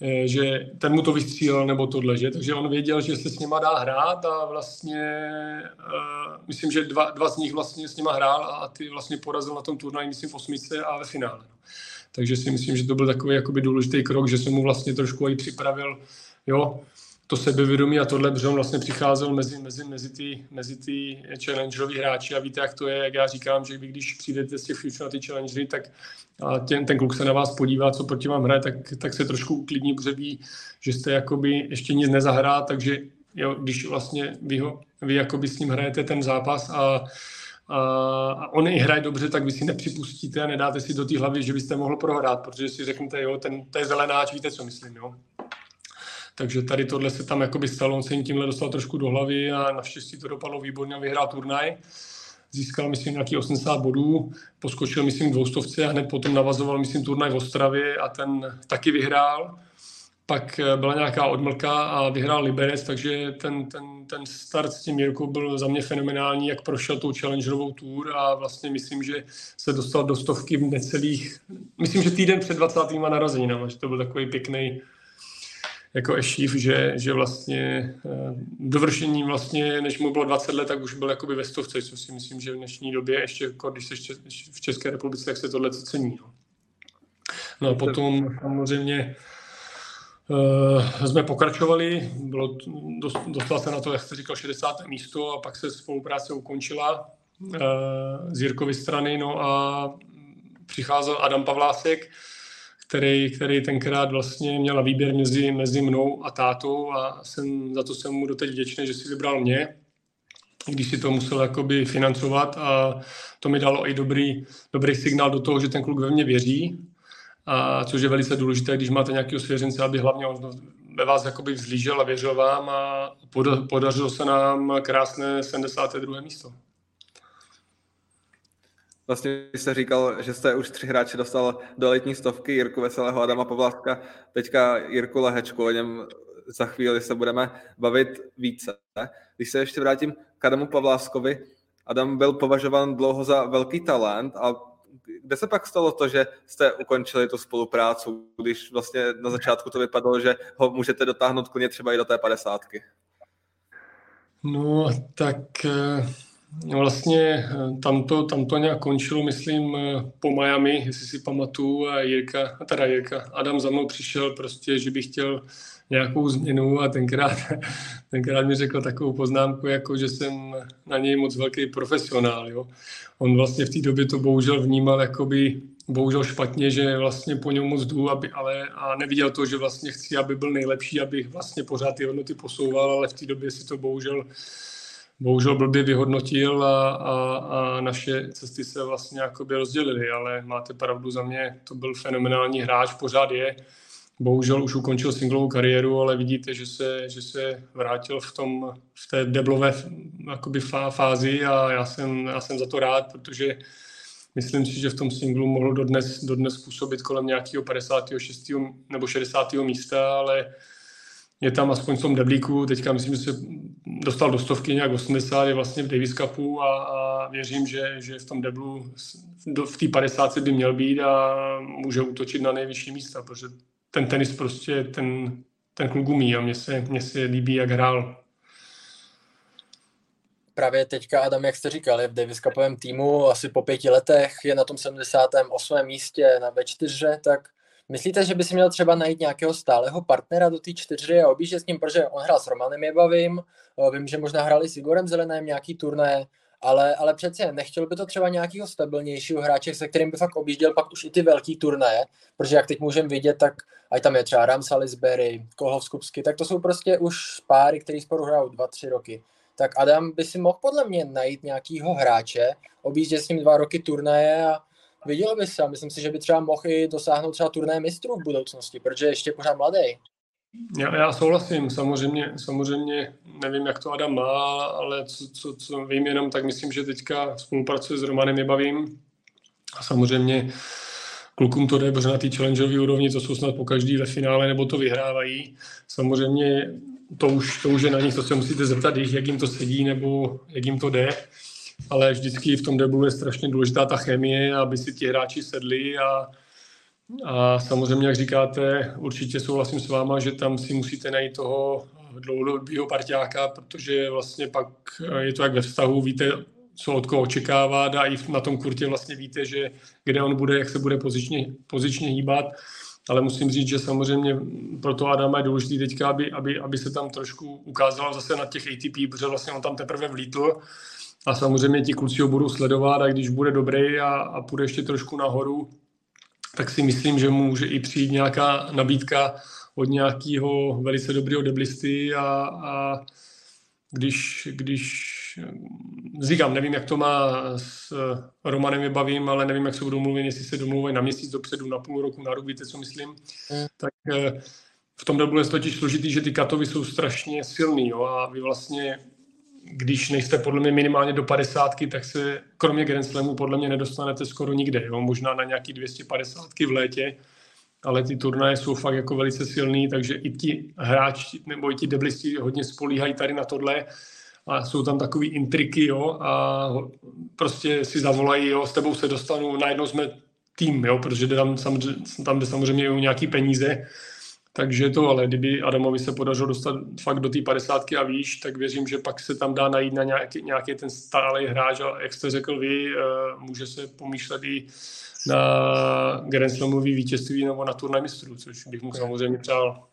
eh, že ten mu to vystřílel nebo tohle, že? takže on věděl, že se s nima dá hrát a vlastně uh, myslím, že dva, dva z nich vlastně s nima hrál a ty vlastně porazil na tom turnaji, myslím, v osmice a ve finále. Takže si myslím, že to byl takový jakoby důležitý krok, že jsem mu vlastně trošku i připravil, jo, to sebevědomí a tohle, protože on vlastně přicházel mezi, mezi, mezi ty, mezi ty challengerový hráči a víte, jak to je, jak já říkám, že vy, když přijdete z těch future na ty challengery, tak a ten, ten kluk se na vás podívá, co proti vám hraje, tak, tak se trošku uklidní, protože ví, že jste jakoby ještě nic nezahrá, takže jo, když vlastně vy, ho, vy jakoby s ním hrajete ten zápas a, a, a on i hraje dobře, tak vy si nepřipustíte a nedáte si do té hlavy, že byste mohl prohrát, protože si řeknete, jo, ten, to je zelenáč, víte, co myslím, jo. Takže tady tohle se tam jakoby stalo, on se jim tímhle dostal trošku do hlavy a naštěstí to dopadlo výborně a vyhrál turnaj. Získal, myslím, nějaký 80 bodů, poskočil, myslím, dvoustovce a hned potom navazoval, myslím, turnaj v Ostravě a ten taky vyhrál. Pak eh, byla nějaká odmlka a vyhrál Liberec, takže ten, ten, ten start s tím Jirkou byl za mě fenomenální, jak prošel tou challengerovou tour a vlastně myslím, že se dostal do stovky v necelých, myslím, že týden před 20. narozeninami, že to byl takový pěkný, jako Ešív, že, že vlastně eh, dovršení vlastně, než mu bylo 20 let, tak už byl jakoby ve stovce, co si myslím, že v dnešní době, ještě jako když jsi v České republice, tak se tohle cení. No, no a potom samozřejmě uh, jsme pokračovali, bylo, dostal se na to, jak jste říkal, 60. místo a pak se spolupráce ukončila uh, z Jirkovy strany, no a přicházel Adam Pavlásek, který, který tenkrát vlastně měl výběr mezi, mezi mnou a tátou a jsem, za to jsem mu doteď vděčný, že si vybral mě, když si to musel jakoby financovat a to mi dalo i dobrý, dobrý signál do toho, že ten kluk ve mně věří, a což je velice důležité, když máte nějakého svěřence, aby hlavně on ve vás jakoby vzlížel a věřil vám a podařilo se nám krásné 72. místo. Vlastně jste říkal, že jste už tři hráče dostal do letní stovky, Jirku Veselého, Adama Pavláska, teďka Jirku Lehečku, o něm za chvíli se budeme bavit více. Když se ještě vrátím k Adamu Pavláskovi, Adam byl považován dlouho za velký talent a kde se pak stalo to, že jste ukončili tu spolupráci, když vlastně na začátku to vypadalo, že ho můžete dotáhnout klidně třeba i do té padesátky? No, tak eh, Vlastně eh, tam to, tam to nějak končilo, myslím, eh, po Miami, jestli si pamatuju, a Jirka, teda Jirka, Adam za mnou přišel prostě, že by chtěl nějakou změnu a tenkrát, tenkrát mi řekl takovou poznámku, jako že jsem na něj moc velký profesionál. Jo. On vlastně v té době to bohužel vnímal jakoby bohužel špatně, že vlastně po něm moc jdu, aby, ale a neviděl to, že vlastně chci, aby byl nejlepší, abych vlastně pořád ty hodnoty posouval, ale v té době si to bohužel bohužel blbě vyhodnotil a, a, a naše cesty se vlastně jakoby rozdělily, ale máte pravdu za mě, to byl fenomenální hráč, pořád je. Bohužel už ukončil singlovou kariéru, ale vidíte, že se, že se vrátil v, tom, v té deblové jakoby fázi a já jsem, já jsem za to rád, protože myslím si, že v tom singlu mohl dodnes, dodnes působit kolem nějakého 56. nebo 60. místa, ale je tam aspoň v tom deblíku, teďka myslím, že se dostal do stovky nějak 80, je vlastně v Davis Cupu a, a věřím, že, že v tom deblu v té 50 by měl být a může útočit na nejvyšší místa, protože ten tenis prostě ten, ten kluk umí a mně se, mně se líbí, jak hrál. Právě teďka Adam, jak jste říkal, je v Davis Cupovém týmu asi po pěti letech, je na tom 78. místě na V4, tak Myslíte, že by si měl třeba najít nějakého stáleho partnera do té čtyři a objíždět s ním, protože on hrál s Romanem Jebavým, vím, že možná hrali s Igorem Zeleným nějaký turné, ale, ale přece nechtěl by to třeba nějakého stabilnějšího hráče, se kterým by fakt objížděl pak už i ty velký turné, protože jak teď můžeme vidět, tak ať tam je třeba Ram Salisbury, Kohovskupsky, tak to jsou prostě už páry, který spolu hrajou dva, tři roky. Tak Adam by si mohl podle mě najít nějakýho hráče, objíždět s ním dva roky turnaje a viděl by se a myslím si, že by třeba mohl i dosáhnout třeba turné mistrů v budoucnosti, protože je ještě pořád mladý. Já, já souhlasím, samozřejmě, samozřejmě nevím, jak to Adam má, ale co, co, co vím jenom, tak myslím, že teďka spolupracuje s Romanem Jebavým a samozřejmě klukům to jde, protože na té challengeové úrovni to jsou snad po každý ve finále, nebo to vyhrávají. Samozřejmě to už, to už je na nich, to se musíte zeptat jak jim to sedí, nebo jak jim to jde ale vždycky v tom deblu je strašně důležitá ta chemie, aby si ti hráči sedli a, a samozřejmě, jak říkáte, určitě souhlasím s váma, že tam si musíte najít toho dlouhodobého parťáka, protože vlastně pak je to jak ve vztahu, víte, co od koho očekávat a i na tom kurtě vlastně víte, že kde on bude, jak se bude pozičně, pozičně hýbat. Ale musím říct, že samozřejmě pro to Adama je důležité teďka, aby, aby, aby se tam trošku ukázalo zase na těch ATP, protože vlastně on tam teprve vlítl a samozřejmě ti kluci ho budou sledovat a když bude dobrý a, a půjde ještě trošku nahoru, tak si myslím, že může i přijít nějaká nabídka od nějakého velice dobrého deblisty a, a když, když říkám, nevím, jak to má s Romanem je bavím, ale nevím, jak se budou mluvit, jestli se domluvají na měsíc dopředu, na půl roku, na rok, víte, co myslím. Mm. Tak eh, v tom deblu je totiž složitý, že ty katovy jsou strašně silný jo, a vy vlastně když nejste podle mě minimálně do 50, tak se kromě Grand Slamu podle mě nedostanete skoro nikde. Jo? Možná na nějaký 250 v létě, ale ty turnaje jsou fakt jako velice silný, takže i ti hráči nebo i ti deblisti hodně spolíhají tady na tohle a jsou tam takový intriky, jo, a prostě si zavolají, jo, s tebou se dostanu, najednou jsme tým, jo, protože tam, samozřejmě, tam jde samozřejmě nějaký peníze, takže to, ale kdyby Adamovi se podařilo dostat fakt do té padesátky a výš, tak věřím, že pak se tam dá najít na nějaký, nějaký ten stálý hráč a jak jste řekl vy, eh, může se pomýšlet i na Grand Slamový vítězství nebo na turnaj mistrů, což bych mu samozřejmě přál.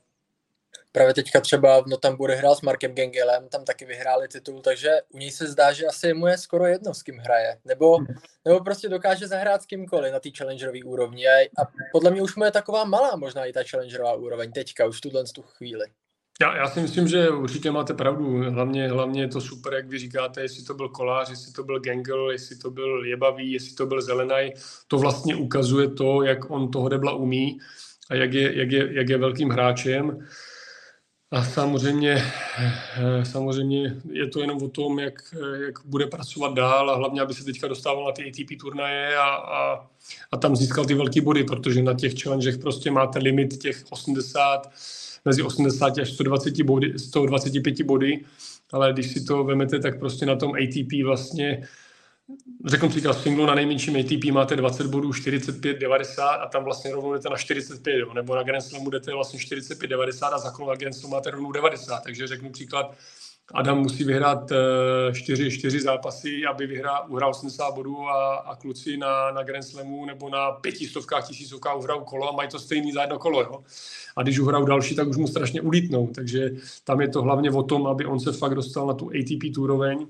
Právě teďka třeba tam bude hrát s Markem Gengelem, tam taky vyhráli titul, takže u něj se zdá, že asi mu je skoro jedno, s kým hraje. Nebo, nebo prostě dokáže zahrát s kýmkoliv na té challengerové úrovni. A, a podle mě už mu je taková malá možná i ta challengerová úroveň teďka, už tuhle tu chvíli. Já, já si myslím, že určitě máte pravdu. Hlavně, hlavně je to super, jak vy říkáte, jestli to byl Kolář, jestli to byl Gengel, jestli to byl Jebavý, jestli to byl Zelenaj. To vlastně ukazuje to, jak on toho debla umí a jak je, jak je, jak je velkým hráčem. A samozřejmě, eh, samozřejmě je to jenom o tom, jak, jak bude pracovat dál a hlavně, aby se teďka dostával na ty ATP turnaje a, a, a tam získal ty velké body, protože na těch challengech prostě máte limit těch 80, mezi 80 až 120 body, 125 body, ale když si to vemete, tak prostě na tom ATP vlastně řeknu příklad, v singlu na nejmenším ATP máte 20 bodů, 45, 90 a tam vlastně rovnou jdete na 45, jo. nebo na Grand Slamu jdete vlastně 45, 90 a za na Grand Slamu máte rovnou 90, takže řeknu příklad, Adam musí vyhrát 4, eh, 4 zápasy, aby vyhrál, uhrál 80 bodů a, a kluci na, na Grand Slamu nebo na pětistovkách, tisícovkách uhrál kolo a mají to stejný za jedno kolo. Jo? A když uhrál další, tak už mu strašně ulítnou. Takže tam je to hlavně o tom, aby on se fakt dostal na tu ATP úroveň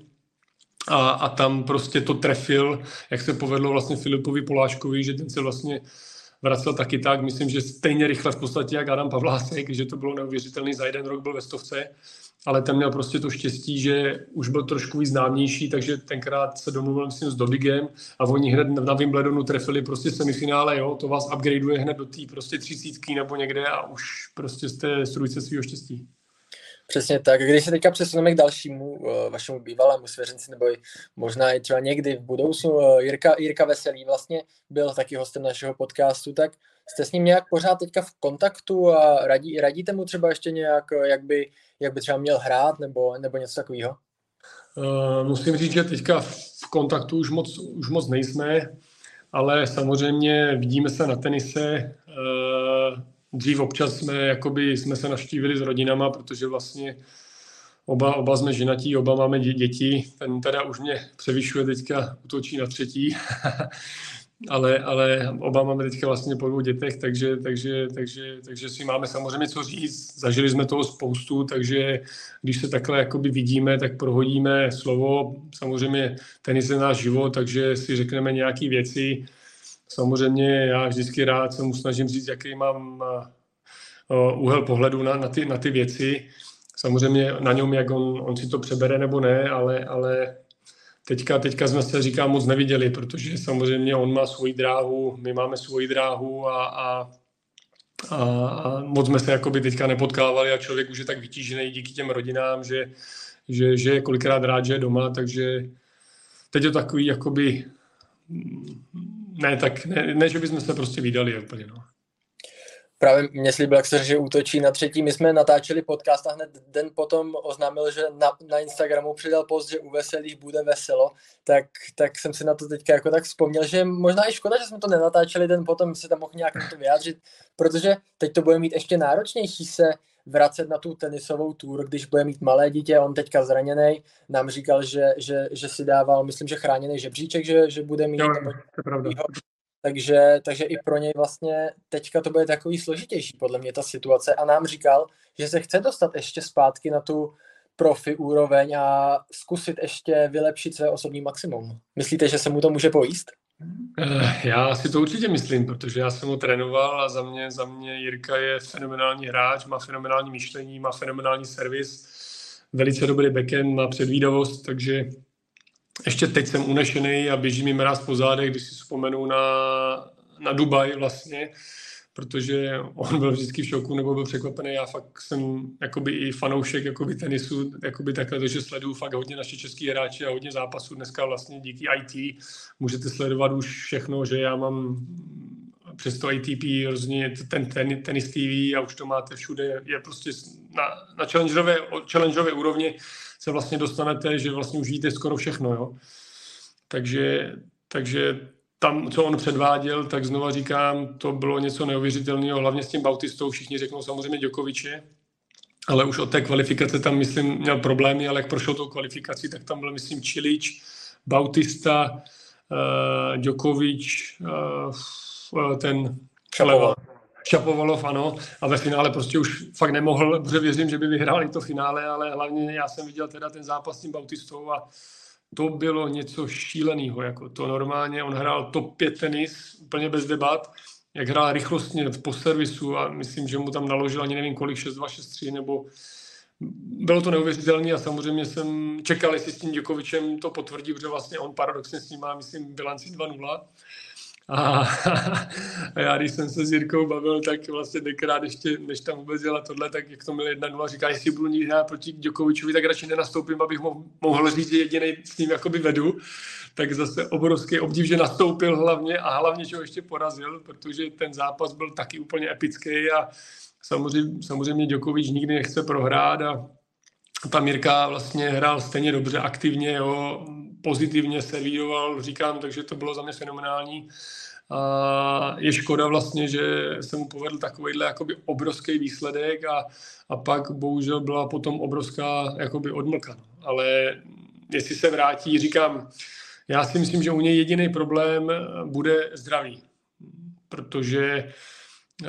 a, a tam prostě to trefil, jak se povedlo vlastně Filipovi Poláškovi, že ten se vlastně vracel taky tak, myslím, že stejně rychle v podstatě jak Adam Pavlásek, že to bylo neuvěřitelný, za jeden rok byl ve stovce, ale ten měl prostě to štěstí, že už byl trošku víc známější, takže tenkrát se domluvil myslím s Dobigem a oni hned na Wimbledonu trefili prostě semifinále, jo, to vás upgradeuje hned do té prostě třicítky nebo někde a už prostě jste strujce svého štěstí. Přesně tak. Když se teďka přesuneme k dalšímu uh, vašemu bývalému svěřenci, nebo možná i třeba někdy v budoucnu, uh, Jirka, Jirka Veselý vlastně byl taky hostem našeho podcastu, tak jste s ním nějak pořád teďka v kontaktu a radí, radíte mu třeba ještě nějak, jak by, jak by třeba měl hrát nebo, nebo něco takového? Uh, musím říct, že teďka v kontaktu už moc, už moc nejsme, ale samozřejmě vidíme se na tenise. Uh, dřív občas jsme, jakoby, jsme se naštívili s rodinama, protože vlastně oba, oba jsme ženatí, oba máme děti. Ten teda už mě převyšuje teďka, utočí na třetí. ale, ale oba máme teďka vlastně po dvou dětech, takže, takže, takže, takže si máme samozřejmě co říct. Zažili jsme toho spoustu, takže když se takhle jakoby vidíme, tak prohodíme slovo. Samozřejmě tenis je náš život, takže si řekneme nějaké věci. Samozřejmě já vždycky rád se mu snažím říct, jaký mám úhel pohledu na, na, ty, na ty věci. Samozřejmě na něm, jak on, on si to přebere nebo ne, ale, ale Teďka, teďka jsme se, říkám, moc neviděli, protože samozřejmě on má svoji dráhu, my máme svoji dráhu a, a, a, a moc jsme se jakoby teďka nepotkávali a člověk už je tak vytížený díky těm rodinám, že, že, že je kolikrát rád, že je doma, takže teď je takový jakoby ne, tak ne, ne, že bychom se prostě vydali úplně, no právě mě slíbil, jak se že útočí na třetí. My jsme natáčeli podcast a hned den potom oznámil, že na, na Instagramu přidal post, že u veselých bude veselo, tak, tak jsem si na to teďka jako tak vzpomněl, že možná i škoda, že jsme to nenatáčeli den potom, se tam mohl nějak to vyjádřit, protože teď to bude mít ještě náročnější se vracet na tu tenisovou tour, když bude mít malé dítě, on teďka zraněný, nám říkal, že, že, že si dával, myslím, že chráněný žebříček, že, že bude mít. Jo, to je pravda. Takže, takže i pro něj vlastně teďka to bude takový složitější, podle mě ta situace. A nám říkal, že se chce dostat ještě zpátky na tu profi úroveň a zkusit ještě vylepšit své osobní maximum. Myslíte, že se mu to může pojíst? Eh, já si to určitě myslím, protože já jsem ho trénoval a za mě, za mě Jirka je fenomenální hráč, má fenomenální myšlení, má fenomenální servis, velice dobrý backend, má předvídavost, takže ještě teď jsem unešený a běží mi mráz po zádech, když si vzpomenu na, na Dubaj vlastně, protože on byl vždycky v šoku nebo byl překvapený. Já fakt jsem jakoby i fanoušek jakoby tenisu, jakoby takhle, takže sleduju fakt hodně naše český hráči a hodně zápasů. Dneska vlastně díky IT můžete sledovat už všechno, že já mám přes to ATP hrozně ten, ten tenis TV a už to máte všude, je prostě na, na challengerové, challengerové úrovni se vlastně dostanete, že vlastně už víte skoro všechno, jo. Takže, takže tam, co on předváděl, tak znova říkám, to bylo něco neuvěřitelného, hlavně s tím Bautistou, všichni řeknou samozřejmě Djokoviče, ale už od té kvalifikace tam, myslím, měl problémy, ale jak prošel tou kvalifikací, tak tam byl, myslím, Čilič, Bautista, uh, Djokovic, uh, ten Šapoval. Šapovalov, ano, a ve finále prostě už fakt nemohl, protože věřím, že by vyhráli to finále, ale hlavně já jsem viděl teda ten zápas s tím Bautistou a to bylo něco šíleného, jako to normálně, on hrál top 5 tenis, úplně bez debat, jak hrál rychlostně po servisu a myslím, že mu tam naložil ani nevím kolik, 6-2, 6-3, nebo bylo to neuvěřitelné a samozřejmě jsem čekal, jestli s tím Děkovičem to potvrdí, protože vlastně on paradoxně s ním má, myslím, bilanci 2-0 a, a já, když jsem se s Jirkou bavil, tak vlastně dekrát ještě, než tam vůbec jela tohle, tak jak to měl jedna nula, říká, jestli budu někdy hrát proti Djokovičovi, tak radši nenastoupím, abych mohl, mohl říct, že jediný s ním jakoby vedu. Tak zase obrovský obdiv, že nastoupil hlavně a hlavně, že ho ještě porazil, protože ten zápas byl taky úplně epický a samozřejmě, samozřejmě Djokovič nikdy nechce prohrát a ta Mirka vlastně hrál stejně dobře, aktivně, jo, pozitivně servíroval, říkám, takže to bylo za mě fenomenální. A je škoda vlastně, že se mu povedl takovýhle jakoby obrovský výsledek a, a pak bohužel byla potom obrovská jakoby odmlka. Ale jestli se vrátí, říkám, já si myslím, že u něj jediný problém bude zdraví, protože eh,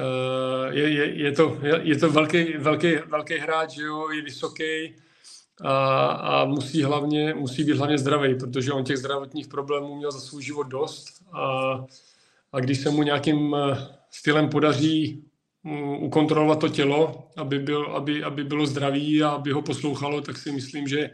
je, je, je, to, je, je to velký, velký, velký hráč, jo, je vysoký, a, a musí, hlavně, musí být hlavně zdravý, protože on těch zdravotních problémů měl za svůj život dost a, a když se mu nějakým eh, stylem podaří mm, ukontrolovat to tělo, aby, byl, aby, aby bylo zdravý a aby ho poslouchalo, tak si myslím, že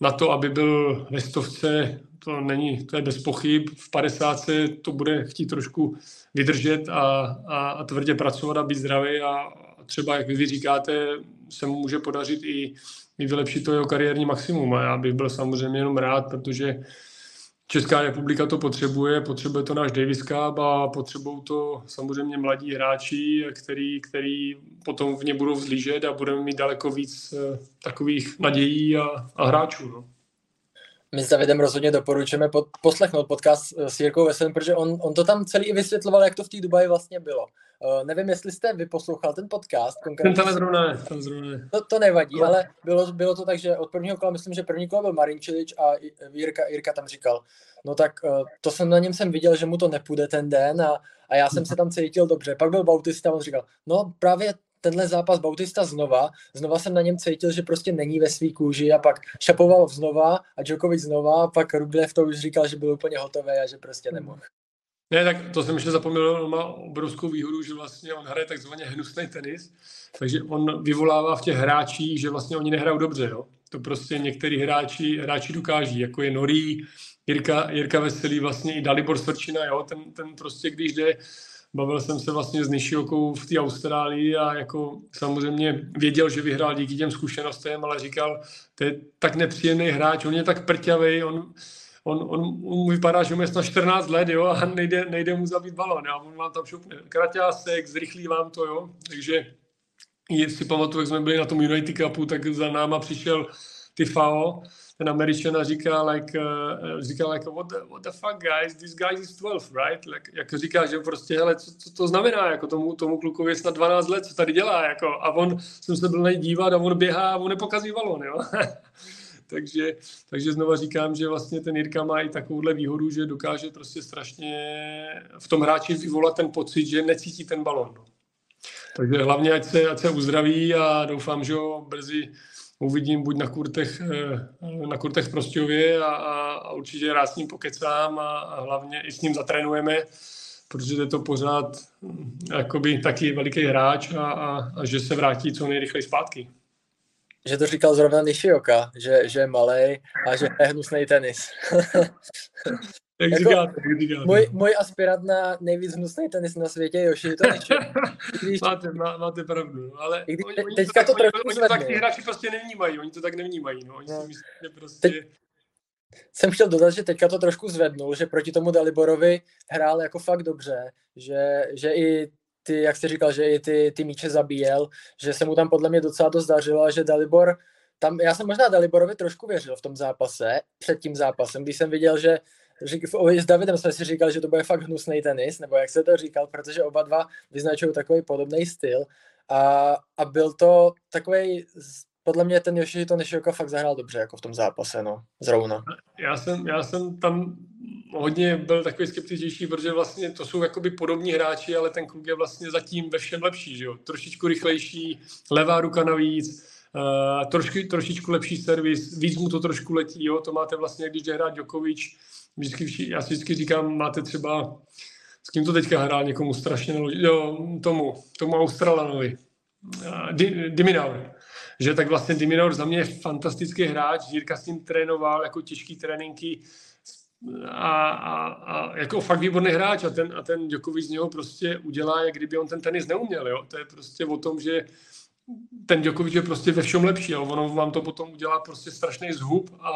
na to, aby byl ve stovce, to není, to je bez pochyb. V 50 to bude chtít trošku vydržet a, a, a tvrdě pracovat a být zdravý a, třeba, jak vy říkáte, se mu může podařit i, i vylepšit to jeho kariérní maximum. A já bych byl samozřejmě jenom rád, protože Česká republika to potřebuje, potřebuje to náš Davis Cup a potřebují to samozřejmě mladí hráči, který, který potom v ně budou vzlížet a budeme mít daleko víc eh, takových nadějí a, a hráčů. No. My s Davidem rozhodně doporučujeme pod, poslechnout podcast eh, s Jirkou Veselým, protože on, on to tam celý i vysvětloval, jak to v té Dubaji vlastně bylo. Uh, nevím, jestli jste vyposlouchal ten podcast. Konkrétně. Ten zrovna ne, ten zrovna ne. To, to nevadí, no. ale bylo, bylo to tak, že od prvního kola, myslím, že první kola byl Marinčilič a Jirka, Jirka tam říkal, no tak uh, to jsem na něm jsem viděl, že mu to nepůjde ten den a, a já jsem se tam cítil dobře. Pak byl Bautista, on říkal, no právě tenhle zápas Bautista znova, znova jsem na něm cítil, že prostě není ve svý kůži a pak šapoval znova a Djokovic znova a pak Rublev to už říkal, že byl úplně hotový a že prostě nemohl. Ne, tak to jsem ještě zapomněl, on má obrovskou výhodu, že vlastně on hraje takzvaně hnusný tenis, takže on vyvolává v těch hráčích, že vlastně oni nehrajou dobře, jo. To prostě některý hráči, hráči dokáží, jako je Norí, Jirka, Jirka Veselý, vlastně i Dalibor Svrčina, jo, ten, ten prostě, když jde bavil jsem se vlastně s Nishiokou v té Austrálii a jako samozřejmě věděl, že vyhrál díky těm zkušenostem, ale říkal, to je tak nepříjemný hráč, on je tak prťavý, on, on, on, on vypadá, že mu je na 14 let, jo, a nejde, nejde mu zabít balon, a on vám tam šoupne kraťásek, zrychlí vám to, jo, takže si pamatuju, jak jsme byli na tom United Cupu, tak za náma přišel Tifao, ten Američan říká, like, uh, říká like, what the, what the fuck, guys, this guy is 12, right? Like, jako říká, že prostě, hele, co, co to znamená, jako tomu, tomu klukovi je snad 12 let, co tady dělá, jako, a on, jsem se byl dívat a on běhá a on nepokazí balon, jo. takže, takže znova říkám, že vlastně ten Jirka má i takovouhle výhodu, že dokáže prostě strašně v tom hráči vyvolat ten pocit, že necítí ten balon. No. Takže hlavně, ať se, ať se uzdraví a doufám, že ho brzy uvidím buď na kurtech, eh, na kurtech v Prostějově a, a, a určitě rád s ním pokecám a, a hlavně i s ním zatrénujeme, protože je to pořád hm, jakoby taky veliký hráč a, a, a že se vrátí co nejrychleji zpátky. Že to říkal zrovna Nishioka, že, že je malej a že je hnusný tenis. Jak jako, říkáte, jak říkáte. Můj, můj aspirant na nejvíc hnusný tenis na světě je Yoshi to když... máte, má, máte pravdu, no, ale když, oni, oni, teďka to, tak, to, oni, oni to tak ty hráči prostě nevnímají, oni to tak nevnímají, no. Oni no. si myslí, že prostě... Teď, jsem chtěl dodat, že teďka to trošku zvednul, že proti tomu Daliborovi hrál jako fakt dobře, že, že i ty, jak jsi říkal, že i ty, ty míče zabíjel, že se mu tam podle mě docela dost dařilo a že Dalibor, tam, já jsem možná Daliborovi trošku věřil v tom zápase, před tím zápasem, když jsem viděl, že s Davidem jsme si říkali, že to bude fakt hnusný tenis, nebo jak se to říkal, protože oba dva vyznačují takový podobný styl. A, a byl to takový, podle mě ten to Nishioka fakt zahrál dobře, jako v tom zápase, no, zrovna. Já jsem, já jsem tam hodně byl takový skeptičtější, protože vlastně to jsou jakoby podobní hráči, ale ten kluk je vlastně zatím ve všem lepší, že jo? Trošičku rychlejší, levá ruka navíc, Uh, trošku, trošičku lepší servis, víc mu to trošku letí, jo? to máte vlastně, když hraje hrát Djokovic, vždycky, já si vždycky říkám, máte třeba, s kým to teďka hrál někomu strašně jo, tomu, tomu Australanovi, Diminaur. Že tak vlastně Diminaur za mě je fantastický hráč, Jirka s ním trénoval jako těžký tréninky a, a, a, jako fakt výborný hráč a ten, a ten Djokovic z něho prostě udělá, jak kdyby on ten tenis neuměl, jo. To je prostě o tom, že ten Djokovic je prostě ve všem lepší, ale ono vám to potom udělá prostě strašný zhub a,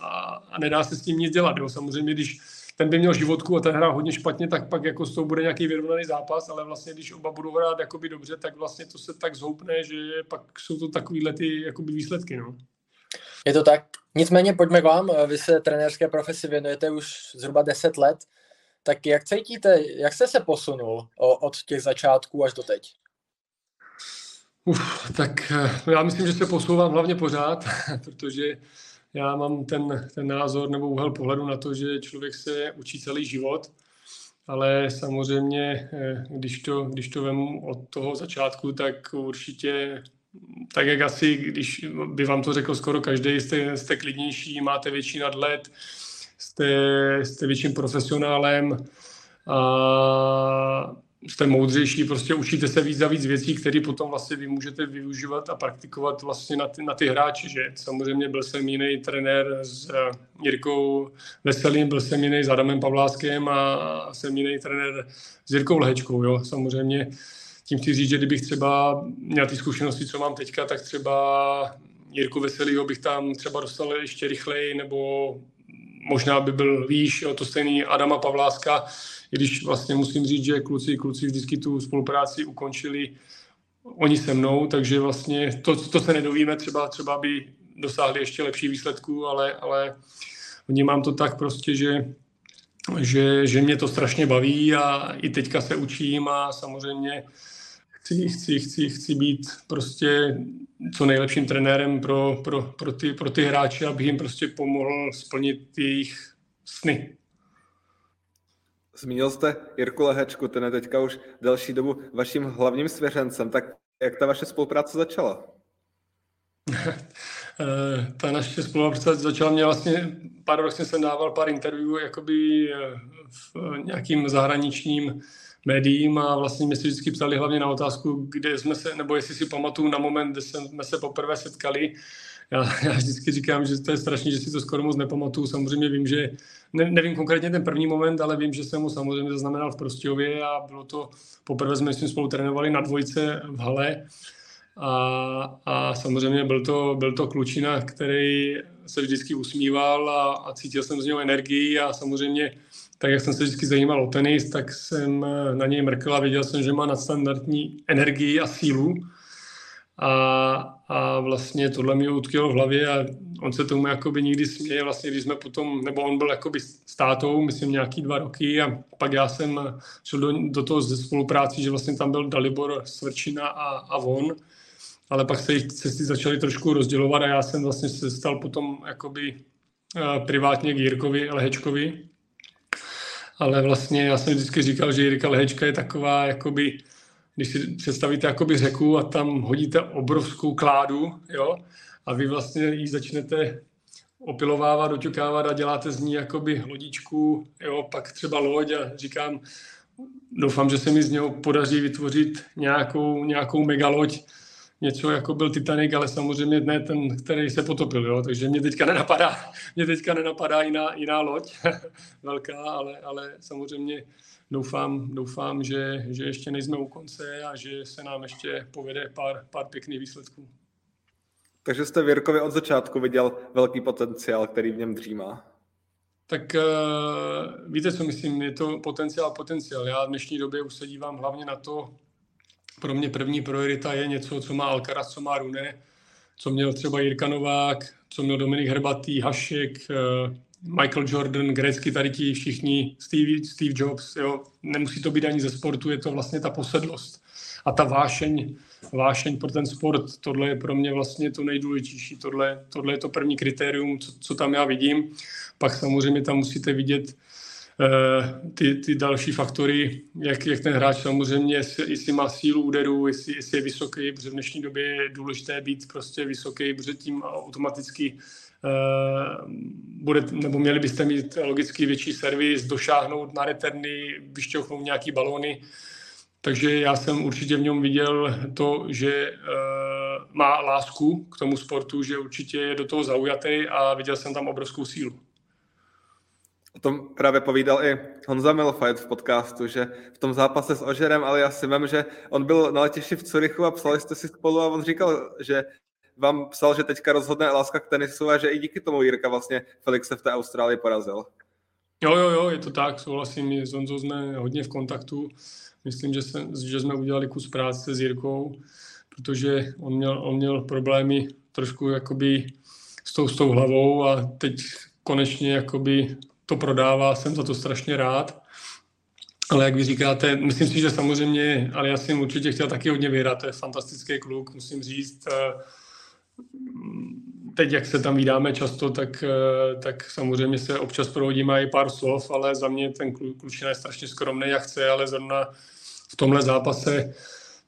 a, a nedá se s tím nic dělat. Jo. Samozřejmě, když ten by měl životku a ten hrál hodně špatně, tak pak jako s tou bude nějaký vyrovnaný zápas, ale vlastně když oba budou hrát jakoby dobře, tak vlastně to se tak zhoupne, že pak jsou to takovýhle ty jakoby výsledky. No. Je to tak. Nicméně pojďme k vám. Vy se trenérské profesi věnujete už zhruba 10 let. Tak jak cítíte, jak jste se posunul od těch začátků až do teď? Uf, tak eh, já myslím, že se posouvám hlavně pořád, protože já mám ten, ten názor nebo úhel pohledu na to, že člověk se učí celý život, ale samozřejmě, eh, když to, když to vemu od toho začátku, tak určitě, tak jak asi, když by vám to řekl skoro každý, jste, jste klidnější, máte větší nadhled, jste, jste větším profesionálem a jste moudřejší, prostě učíte se víc a víc věcí, které potom vlastně vy můžete využívat a praktikovat vlastně na ty, na ty hráči, že? Samozřejmě byl jsem jiný trenér s uh, Jirkou Veselým, byl jsem jiný s Adamem Pavláskem a jsem jiný trenér s Jirkou Lehečkou, jo, samozřejmě tím chci říct, že kdybych třeba měl ty zkušenosti, co mám teďka, tak třeba Jirku Veselýho bych tam třeba dostal ještě rychleji, nebo možná by byl výš, jo, to stejný Adama Pavláska, i když vlastně musím říct, že kluci, kluci vždycky tu spolupráci ukončili oni se mnou, takže vlastně to, to se nedovíme, třeba, třeba by dosáhli ještě lepší výsledků, ale, ale vnímám to tak prostě, že, že, že mě to strašně baví a i teďka se učím a samozřejmě chci, chci, chci, chci být prostě co nejlepším trenérem pro, pro, pro, ty, pro ty hráče, abych jim prostě pomohl splnit jejich sny. Zmínil jste Jirku Lehečku, ten je teďka už delší dobu vaším hlavním svěřencem. Tak jak ta vaše spolupráce začala? Eh, ta naše spolupráce začala mě vlastně, paradoxně jsem dával pár interviewů jakoby eh, v nějakým zahraničním médiím a vlastně mě si vždycky ptali hlavně na otázku, kde jsme se, nebo jestli si pamatuju na moment, kdy jsme se poprvé setkali. Já, já vždycky říkám, že to je strašně, že si to skoro moc nepamatuju. Samozřejmě vím, že ne, nevím konkrétně ten první moment, ale vím, že jsem mu samozřejmě zaznamenal v Prostějově a bylo to, poprvé jsme s ním spolu trénovali na dvojce v hale a, a samozřejmě byl to, byl to klučina, který se vždycky usmíval a, a cítil jsem z něho energii a samozřejmě tak jak jsem se vždycky zajímal o tenis, tak jsem na něj mrkl a viděl jsem, že má nadstandardní energii a sílu. A, a vlastně tohle mi utkvělo v hlavě a on se tomu jakoby nikdy směje, vlastně když jsme potom, nebo on byl jakoby státou, myslím nějaký dva roky a pak já jsem šel do, do toho ze spolupráci, že vlastně tam byl Dalibor Svrčina a, a on, ale pak se jejich cesty začaly trošku rozdělovat a já jsem vlastně se stal potom jakoby uh, privátně k Jirkovi Lehečkovi, ale vlastně já jsem vždycky říkal, že Jirka Lehečka je taková jakoby když si představíte jakoby řeku a tam hodíte obrovskou kládu, jo, a vy vlastně ji začnete opilovávat, doťukávat a děláte z ní jakoby lodičku, jo, pak třeba loď a říkám, doufám, že se mi z něho podaří vytvořit nějakou, nějakou megaloď, něco jako byl Titanic, ale samozřejmě ne ten, který se potopil, jo? takže mě teďka nenapadá, mě teďka nenapadá jiná, jiná loď, velká, ale, ale samozřejmě doufám, doufám že, že ještě nejsme u konce a že se nám ještě povede pár, pár pěkných výsledků. Takže jste Věrkovi od začátku viděl velký potenciál, který v něm dřímá. Tak uh, víte, co myslím, je to potenciál, potenciál. Já v dnešní době už se dívám hlavně na to, pro mě první priorita je něco, co má Alcaraz, co má Rune, co měl třeba Jirka Novák, co měl Dominik Hrbatý, Hašek, uh, Michael Jordan, grecky tady ti všichni, Steve, Steve Jobs, jo, nemusí to být ani ze sportu, je to vlastně ta posedlost a ta vášeň, vášeň pro ten sport, tohle je pro mě vlastně to nejdůležitější, tohle, tohle je to první kritérium, co, co tam já vidím. Pak samozřejmě tam musíte vidět ty, ty další faktory, jak, jak ten hráč samozřejmě, jestli, jestli má sílu úderu, jestli, jestli je vysoký, protože v dnešní době je důležité být prostě vysoký, protože tím automaticky Eh, bude, nebo měli byste mít logicky větší servis, došáhnout na returny, vyšťouchnout nějaký balóny. Takže já jsem určitě v něm viděl to, že uh, má lásku k tomu sportu, že určitě je do toho zaujatý a viděl jsem tam obrovskou sílu. O tom právě povídal i Honza Milfajt v podcastu, že v tom zápase s Ožerem, ale vím, že on byl na letišti v Curychu a psali jste si spolu a on říkal, že vám psal, že teďka rozhodne láska k tenisu a že i díky tomu Jirka vlastně Felixe v té Austrálii porazil. Jo, jo, jo, je to tak, souhlasím, s Honzou jsme hodně v kontaktu. Myslím, že, se, že jsme udělali kus práce s Jirkou, protože on měl, on měl problémy trošku jakoby s tou, s tou hlavou a teď konečně jakoby to prodává, jsem za to strašně rád. Ale jak vy říkáte, myslím si, že samozřejmě, ale já jsem určitě chtěl taky hodně vyhrát, to je fantastický kluk, musím říct teď, jak se tam vydáme často, tak, eh, tak samozřejmě se občas prohodíme i pár slov, ale za mě ten klučina je strašně skromný, jak chce, ale zrovna v tomhle zápase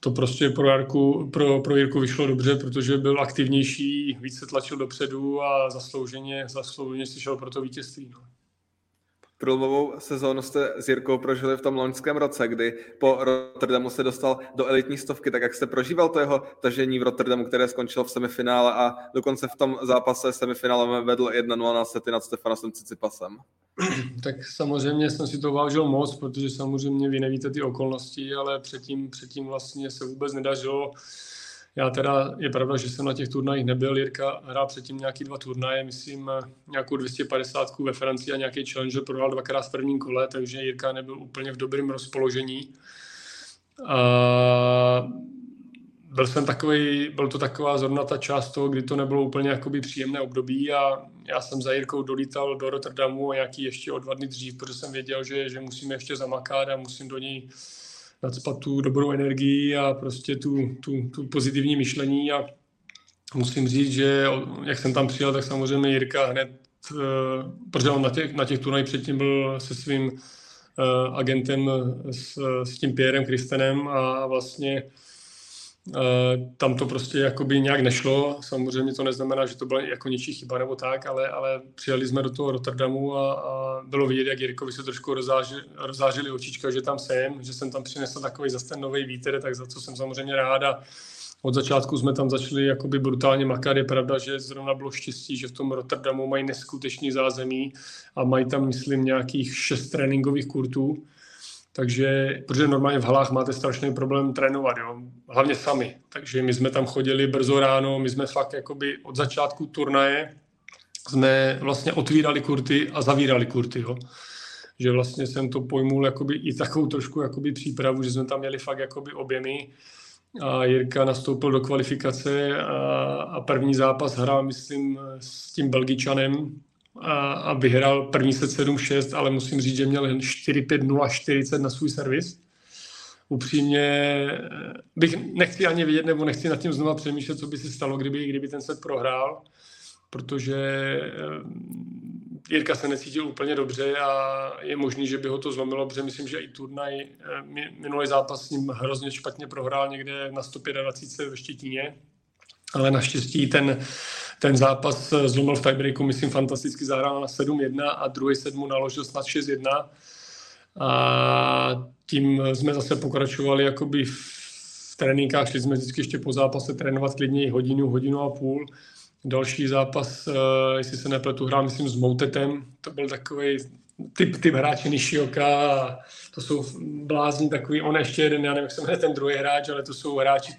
to prostě pro, Jarku, pro, pro Jirku vyšlo dobře, protože byl aktivnější, více tlačil dopředu a zaslouženě, zaslouženě si šel pro to vítězství. No. Průlomovou sezónu jste s Jirkou prožili v tom loňském roce, kdy po Rotterdamu se dostal do elitní stovky, tak jak jste prožíval to jeho tažení v Rotterdamu, které skončilo v semifinále a dokonce v tom zápase semifinále vedl 1-0 na sety nad Stefanasem Cicipasem? Tak samozřejmě jsem si to vážil moc, protože samozřejmě vy nevíte ty okolnosti, ale předtím, předtím vlastně se vůbec nedařilo já teda, je pravda, že jsem na těch turnajích nebyl, Jirka hrál předtím nějaký dva turnaje, myslím nějakou 250 ve Francii a nějaký Challenger prohrál dvakrát v prvním kole, takže Jirka nebyl úplně v dobrém rozpoložení. A byl jsem takový, byl to taková zrovna ta část toho, kdy to nebylo úplně jakoby příjemné období a já jsem za Jirkou dolítal do Rotterdamu a nějaký ještě o dva dny dřív, protože jsem věděl, že, že musíme ještě zamakat a musím do něj nadspat tu dobrou energii a prostě tu, tu, tu pozitivní myšlení. A musím říct, že jak jsem tam přijel, tak samozřejmě Jirka hned, eh, protože on na těch, na těch turnajích předtím byl se svým eh, agentem s, s tím Pierrem Kristenem a vlastně tam to prostě jakoby nějak nešlo. Samozřejmě to neznamená, že to byla jako něčí chyba nebo tak, ale, ale přijeli jsme do toho Rotterdamu a, a bylo vidět, jak Jirkovi se trošku rozzářili očička, že tam jsem, že jsem tam přinesl takový zase ten nový vítr, tak za co jsem samozřejmě rád a od začátku jsme tam začali jakoby brutálně makat. Je pravda, že zrovna bylo štěstí, že v tom Rotterdamu mají neskutečný zázemí a mají tam, myslím, nějakých šest tréninkových kurtů, takže, protože normálně v halách máte strašný problém trénovat, jo? hlavně sami. Takže my jsme tam chodili brzo ráno, my jsme fakt jakoby od začátku turnaje jsme vlastně otvírali kurty a zavírali kurty. Jo? Že vlastně jsem to pojmul jakoby i takovou trošku jakoby přípravu, že jsme tam měli fakt jakoby objemy a Jirka nastoupil do kvalifikace a, a první zápas hrál, myslím, s tím Belgičanem, a, a vyhrál první set 7-6, ale musím říct, že měl 4-5-0-40 na svůj servis. Upřímně eh, bych nechci ani vidět, nebo nechci nad tím znova přemýšlet, co by se stalo, kdyby, kdyby ten set prohrál, protože eh, Jirka se necítil úplně dobře a je možný, že by ho to zlomilo, protože myslím, že i turnaj, eh, minulý zápas s ním hrozně špatně prohrál někde na 125 ve Štětíně, ale naštěstí ten, ten zápas zlomil v tiebreaku, myslím, fantasticky zahrál na 7-1 a druhý set mu naložil snad 6-1. A tím jsme zase pokračovali jakoby v tréninkách, šli jsme vždycky ještě po zápase trénovat klidně hodinu, hodinu a půl. Další zápas, eh, jestli se nepletu, hrál, myslím, s Moutetem. To byl takový typ, typ hráče Nishioka. To jsou blázni takový, on ještě jeden, já nevím, jak se jmenuje ten druhý hráč, ale to jsou hráči,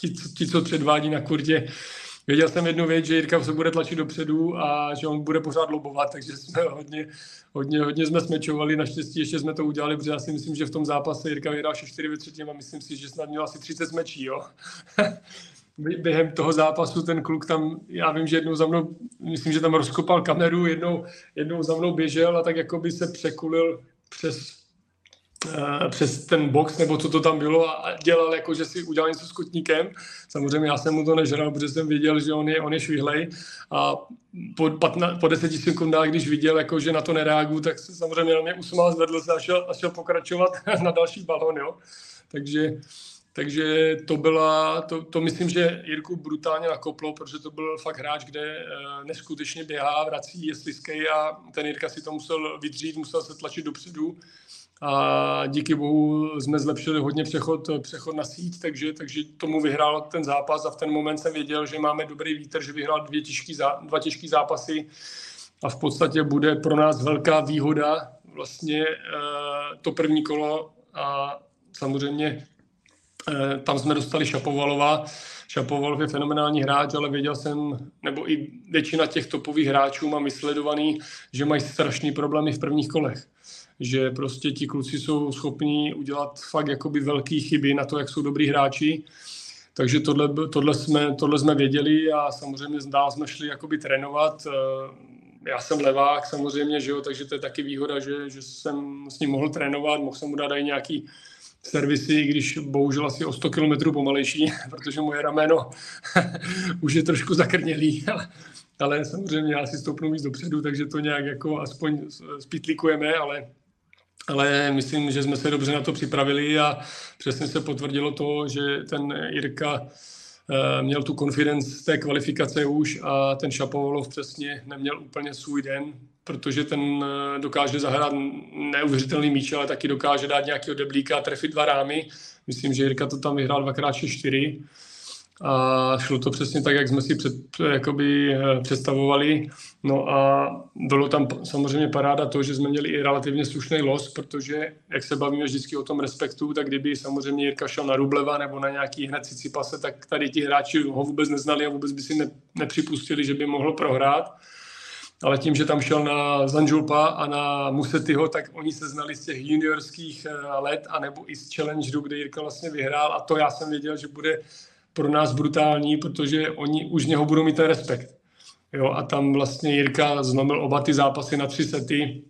ti, ti co předvádí na kurdě Věděl jsem jednu věc, že Jirka se bude tlačit dopředu a že on bude pořád lobovat, takže jsme hodně, hodně, hodně jsme smečovali. Naštěstí ještě jsme to udělali, protože já si myslím, že v tom zápase Jirka vyhrál 4 ve třetím a myslím si, že snad měl asi 30 smečí. Jo? Během toho zápasu ten kluk tam, já vím, že jednou za mnou, myslím, že tam rozkopal kameru, jednou, jednou za mnou běžel a tak jako by se překulil přes přes ten box, nebo co to tam bylo a dělal jako, že si udělal něco s kotníkem. Samozřejmě já jsem mu to nežral, protože jsem věděl, že on je, on je švihlej a po, patna, po deseti sekundách, když viděl, jako, že na to nereaguju, tak se samozřejmě na mě usmál, zvedl se a šel, a šel pokračovat na další balon, jo. Takže, takže to byla, to, to myslím, že Jirku brutálně nakoplo, protože to byl fakt hráč, kde uh, neskutečně běhá, vrací, je slizkej a ten Jirka si to musel vydřít, musel se tlačit dopředu a díky bohu jsme zlepšili hodně přechod, přechod na síť, takže, takže tomu vyhrál ten zápas a v ten moment jsem věděl, že máme dobrý vítr, že vyhrál dvě těžký, dva těžký zápasy a v podstatě bude pro nás velká výhoda vlastně eh, to první kolo a samozřejmě eh, tam jsme dostali Šapovalova. Šapovalov je fenomenální hráč, ale věděl jsem, nebo i většina těch topových hráčů mám vysledovaný, že mají strašný problémy v prvních kolech že prostě ti kluci jsou schopní udělat fakt jakoby velké chyby na to, jak jsou dobrý hráči. Takže tohle, tohle, jsme, tohle jsme věděli a samozřejmě dál jsme šli jakoby trénovat. Já jsem levák samozřejmě, že jo, takže to je taky výhoda, že, že jsem s ním mohl trénovat, mohl jsem mu dát i nějaký servisy, když bohužel asi o 100 km pomalejší, protože moje rameno už je trošku zakrnělý, ale samozřejmě já si stoupnu víc dopředu, takže to nějak jako aspoň spítlikujeme, ale ale myslím, že jsme se dobře na to připravili a přesně se potvrdilo to, že ten Jirka eh, měl tu confidence z té kvalifikace už a ten Šapovalov přesně neměl úplně svůj den, protože ten dokáže zahrát neuvěřitelný míč, ale taky dokáže dát nějakého deblíka a trefit dva rámy. Myslím, že Jirka to tam vyhrál dvakrát 4 a šlo to přesně tak, jak jsme si před, jakoby, eh, představovali. No a bylo tam samozřejmě paráda to, že jsme měli i relativně slušný los, protože jak se bavíme vždycky o tom respektu, tak kdyby samozřejmě Jirka šel na Rubleva nebo na nějaký hned Cicipase, tak tady ti hráči ho vůbec neznali a vůbec by si ne, nepřipustili, že by mohl prohrát. Ale tím, že tam šel na Zanžulpa a na Musetyho, tak oni se znali z těch juniorských eh, let, anebo i z Challengeru, kde Jirka vlastně vyhrál a to já jsem věděl, že bude pro nás brutální, protože oni už něho budou mít ten respekt. Jo, a tam vlastně Jirka zlomil oba ty zápasy na tři sety.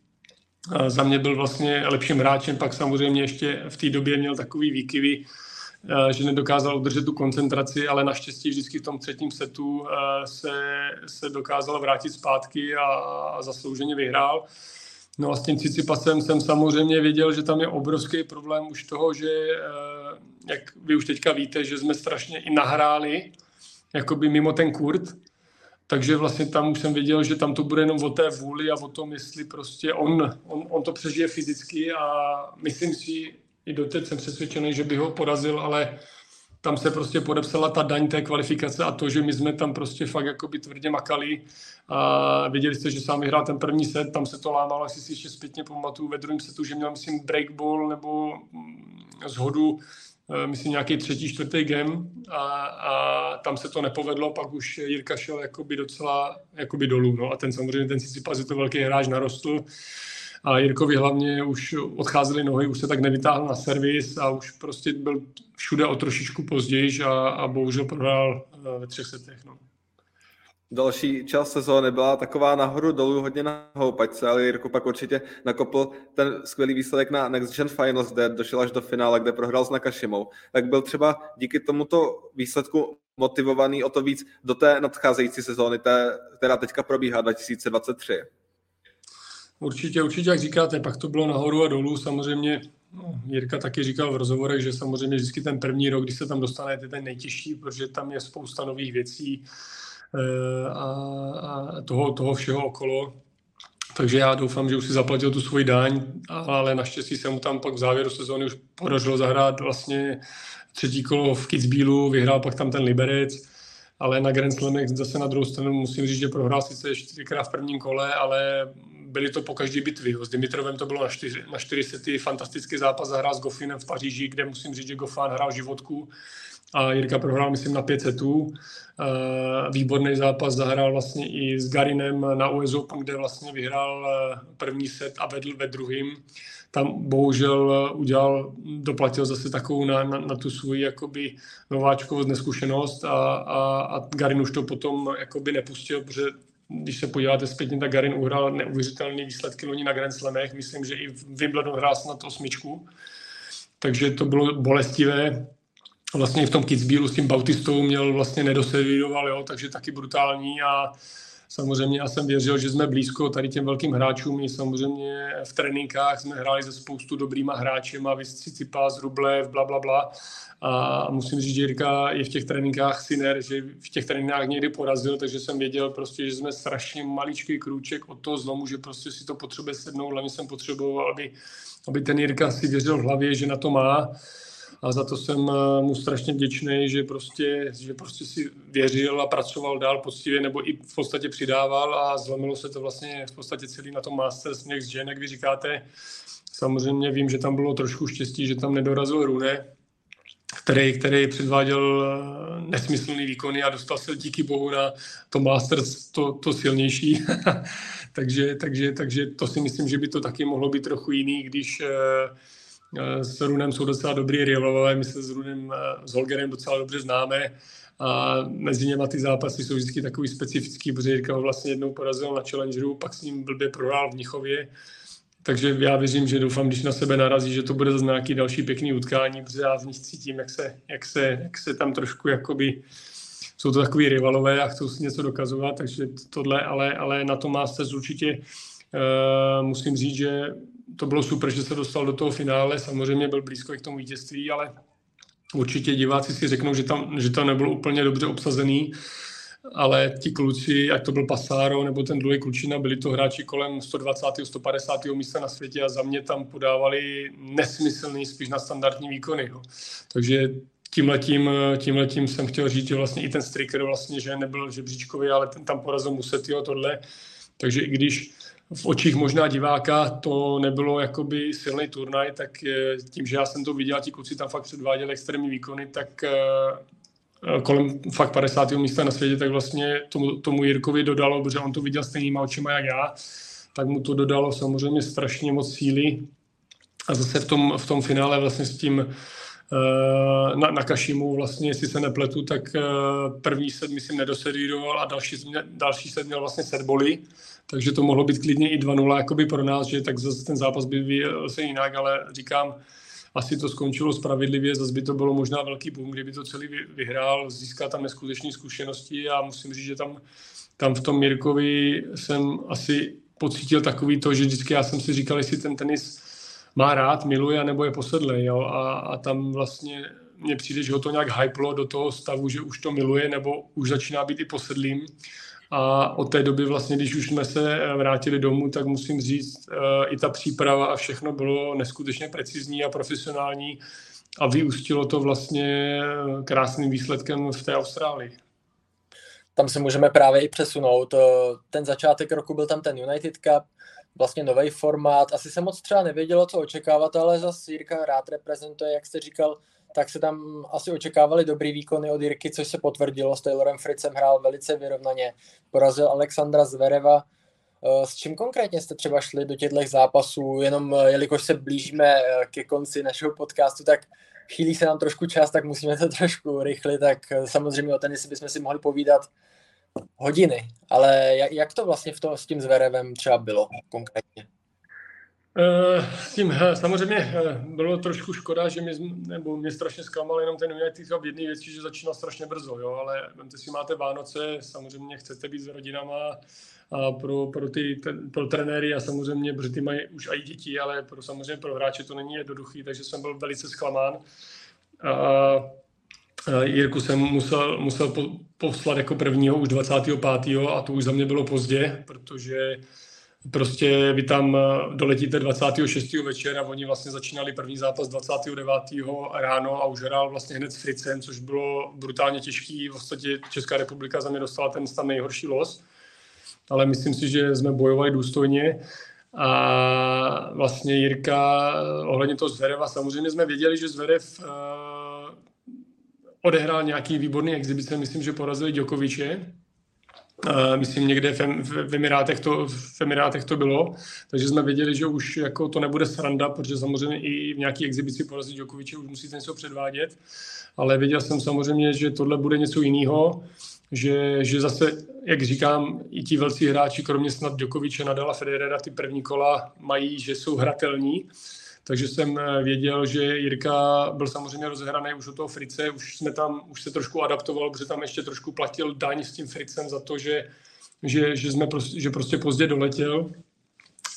A za mě byl vlastně lepším hráčem, pak samozřejmě ještě v té době měl takový výkyvy, že nedokázal udržet tu koncentraci, ale naštěstí vždycky v tom třetím setu se, se dokázal vrátit zpátky a, zaslouženě vyhrál. No a s tím Cicipasem jsem samozřejmě věděl, že tam je obrovský problém už toho, že jak vy už teďka víte, že jsme strašně i nahráli jakoby mimo ten kurt, takže vlastně tam už jsem věděl, že tam to bude jenom o té vůli a o tom, jestli prostě on, on, on to přežije fyzicky a myslím si, i doteď jsem přesvědčený, že by ho porazil, ale tam se prostě podepsala ta daň té kvalifikace a to, že my jsme tam prostě fakt jakoby tvrdě makali a viděli jste, že sám vyhrál ten první set, tam se to lámalo, jestli si ještě zpětně pamatuju, ve druhém setu, že měl, myslím, breakball nebo zhodu. Eh, myslím, nějaký třetí, čtvrtý game a, a, tam se to nepovedlo, pak už Jirka šel jakoby docela jakoby dolů. No. A ten samozřejmě, ten Tsitsipas je to velký hráč, narostl a Jirkovi hlavně už odcházely nohy, už se tak nevytáhl na servis a už prostě byl všude o trošičku později a, a bohužel prohrál eh, ve třech setech. No další část sezóny byla taková nahoru dolů, hodně na houpačce, ale Jirko pak určitě nakopl ten skvělý výsledek na Next Gen Finals, kde došel až do finále, kde prohrál s Nakashimou. Tak byl třeba díky tomuto výsledku motivovaný o to víc do té nadcházející sezóny, té, která teďka probíhá 2023. Určitě, určitě, jak říkáte, pak to bylo nahoru a dolů. Samozřejmě no, Jirka taky říkal v rozhovorech, že samozřejmě vždycky ten první rok, když se tam dostanete, ten nejtěžší, protože tam je spousta nových věcí a, a toho, toho všeho okolo. Takže já doufám, že už si zaplatil tu svoji daň, ale naštěstí se mu tam pak v závěru sezóny už podařilo zahrát vlastně třetí kolo v Kitzbühelu, vyhrál pak tam ten Liberec, ale na Grand Slamech zase na druhou stranu musím říct, že prohrál sice čtyřikrát v prvním kole, ale byly to po každé bitvy. S Dimitrovem to bylo na čtyři, na čtyři fantastický zápas zahrál s Goffinem v Paříži, kde musím říct, že Goffin hrál životku a Jirka prohrál, myslím, na pět setů. Výborný zápas zahrál vlastně i s Garinem na US Open, kde vlastně vyhrál eh, první set a vedl ve druhým. Tam bohužel eh, udělal, doplatil zase takovou na, na, na tu svoji jakoby nováčkovou neskušenost a, a, a Garin už to potom jakoby nepustil, protože když se podíváte zpětně, tak Garin uhrál neuvěřitelné výsledky loni na Grand Slamech. Myslím, že i v hrál snad osmičku. Takže to bylo bolestivé vlastně v tom Kitzbühelu s tím Bautistou měl vlastně nedoservíroval, jo, takže taky brutální a samozřejmě já jsem věřil, že jsme blízko tady těm velkým hráčům i samozřejmě v tréninkách jsme hráli ze spoustu dobrýma hráčema, Vyscipas, Rublev, bla, bla, bla. A musím říct, že Jirka je v těch tréninkách syner, že v těch tréninkách někdy porazil, takže jsem věděl prostě, že jsme strašně maličký krůček od toho zlomu, že prostě si to potřebuje sednout. Hlavně jsem potřeboval, aby, aby ten Jirka si věřil v hlavě, že na to má a za to jsem eh, mu strašně vděčný, že prostě, že prostě si věřil a pracoval dál poctivě, nebo i v podstatě přidával a zlomilo se to vlastně v podstatě celý na tom Masters Next Gen, jak vy říkáte. Samozřejmě vím, že tam bylo trošku štěstí, že tam nedorazil Rune, který, který předváděl eh, nesmyslný výkony a dostal se díky bohu na to Masters to, to silnější. takže, takže, takže to si myslím, že by to taky mohlo být trochu jiný, když Eh, s Runem jsou docela dobrý rivalové, my se s Runem, eh, s Holgerem docela dobře známe a mezi něma ty zápasy jsou vždycky takový specifický, protože Jirka ho vlastně jednou porazil na Challengeru, pak s ním blbě prohrál v Mnichově, takže já věřím, že doufám, když na sebe narazí, že to bude zase nějaký další pěkný utkání, protože já z nich cítím, jak se, jak se, jak se tam trošku jakoby, jsou to takový rivalové a chcou si něco dokazovat, takže tohle, ale, ale na to má se určitě uh, musím říct, že to bylo super, že se dostal do toho finále, samozřejmě byl blízko k tomu vítězství, ale určitě diváci si řeknou, že tam, že tam nebyl úplně dobře obsazený. ale ti kluci, ať to byl Passáro nebo ten druhý klučina, byli to hráči kolem 120. 150. místa na světě a za mě tam podávali nesmyslný, spíš na standardní výkony. Jo. Takže tímhletím, tímhletím jsem chtěl říct, že vlastně i ten striker vlastně, že nebyl žebříčkový, ale ten tam porazil Musetio tohle. Takže i když v očích možná diváka to nebylo jakoby silný turnaj, tak tím, že já jsem to viděl, ti kluci tam fakt předváděli extrémní výkony, tak eh, kolem fakt 50. místa na světě, tak vlastně tomu, tomu Jirkovi dodalo, protože on to viděl stejnýma očima jak já, tak mu to dodalo samozřejmě strašně moc síly. A zase v tom, v tom finále vlastně s tím eh, na, na Kašimu vlastně, jestli se nepletu, tak eh, první set myslím nedosedíroval a další, další set měl vlastně set boli, takže to mohlo být klidně i 2-0 jakoby pro nás, že tak zase ten zápas by vyjel se jinak, ale říkám, asi to skončilo spravedlivě, zase by to bylo možná velký boom, kdyby to celý vyhrál, získá tam neskutečné zkušenosti a musím říct, že tam, tam v tom Mirkovi jsem asi pocítil takový to, že vždycky já jsem si říkal, jestli ten tenis má rád, miluje, nebo je posedlý. Jo? A, a tam vlastně mně přijde, že ho to nějak hyplo do toho stavu, že už to miluje, nebo už začíná být i posedlým. A od té doby vlastně, když už jsme se vrátili domů, tak musím říct, eh, i ta příprava a všechno bylo neskutečně precizní a profesionální a vyústilo to vlastně krásným výsledkem v té Austrálii. Tam se můžeme právě i přesunout. Ten začátek roku byl tam ten United Cup, vlastně nový formát. Asi se moc třeba nevědělo, co očekávat, ale zase Jirka rád reprezentuje, jak jste říkal, tak se tam asi očekávali dobrý výkony od Jirky, což se potvrdilo. S Taylorem Fritzem hrál velice vyrovnaně. Porazil Alexandra Zvereva. Eh, s čím konkrétně jste třeba šli do těchto zápasů? Jenom eh, jelikož se blížíme eh, ke konci našeho podcastu, tak chýlí se nám trošku čas, tak musíme to trošku rychlit, tak samozřejmě o tenisi bychom si mohli povídat hodiny. Ale jak to vlastně v to, s tím Zverevem třeba bylo konkrétně? Eh, tím eh, samozřejmě eh, bylo trošku škoda, že mě, nebo mě strašně zklamal jenom ten United v jedné věci, že začínal strašně brzo, jo, ale vemte si, máte Vánoce, samozřejmě chcete být s rodinama a pro, pro, ty, pro trenéry a samozřejmě, protože ty mají už i děti, ale pro, samozřejmě pro hráče to není jednoduchý, takže jsem byl velice zklamán. A, Jirku jsem musel, musel po, poslat jako prvního už 25. a to už za mě bylo pozdě, protože Prostě vy tam eh, doletíte 26. večer a oni vlastně začínali první zápas 29. ráno a už hrál vlastně hned s což bylo brutálně těžký. V podstatě Česká republika za mě dostala ten tam nejhorší los, ale myslím si, že jsme bojovali důstojně. A vlastně Jirka eh, ohledně toho Zvereva, samozřejmě jsme věděli, že Zverev uh, odehrál nějaký výborný exibice, myslím, že porazili Djokoviče, myslím, někde v, v, Emirátech to, v Emirátech to bylo, takže jsme věděli, že už jako to nebude sranda, protože samozřejmě i v nějaké exibici porazit Djokoviče už musíte něco předvádět, ale věděl jsem samozřejmě, že tohle bude něco jiného, že, že zase, jak říkám, i ti velcí hráči, kromě snad Djokoviče, Nadala, Federera, ty první kola mají, že jsou hratelní, takže jsem eh, věděl, že Jirka byl samozřejmě rozehraný už od toho Frice, už jsme tam, už se trošku adaptoval, protože tam ještě trošku platil daň s tím Fricem za to, že, že, že, jsme prostě, že prostě pozdě doletěl.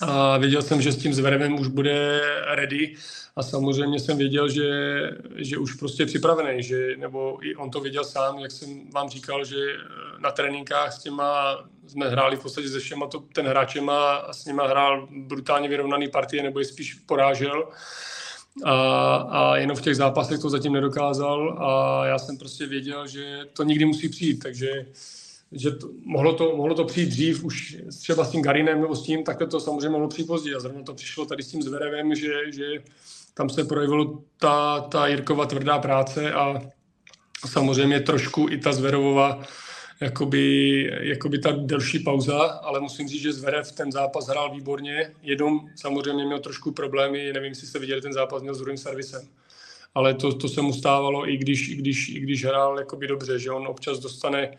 A věděl jsem, že s tím Zverevem už bude ready a samozřejmě jsem věděl, že, že už prostě je připravený, že, nebo i on to věděl sám, jak jsem vám říkal, že na tréninkách s těma jsme hráli v podstatě se všema to, ten hráčem a s nima hrál brutálně vyrovnaný partie, nebo je spíš porážel. A, a jenom v těch zápasech to zatím nedokázal a já jsem prostě věděl, že to nikdy musí přijít, takže že to, mohlo, to, mohlo to přijít dřív, už třeba s tím Garinem nebo s tím, takhle to samozřejmě mohlo přijít později. A zrovna to přišlo tady s tím Zverevem, že, že tam se projevilo ta, ta Jirkova tvrdá práce a samozřejmě trošku i ta Zverovova jakoby, jakoby ta delší pauza, ale musím říct, že Zverev ten zápas hrál výborně, jenom samozřejmě měl trošku problémy, nevím, jestli jste viděli ten zápas, měl s druhým servisem. Ale to, to se mu stávalo, i když, i když, i když hrál jakoby dobře, že on občas dostane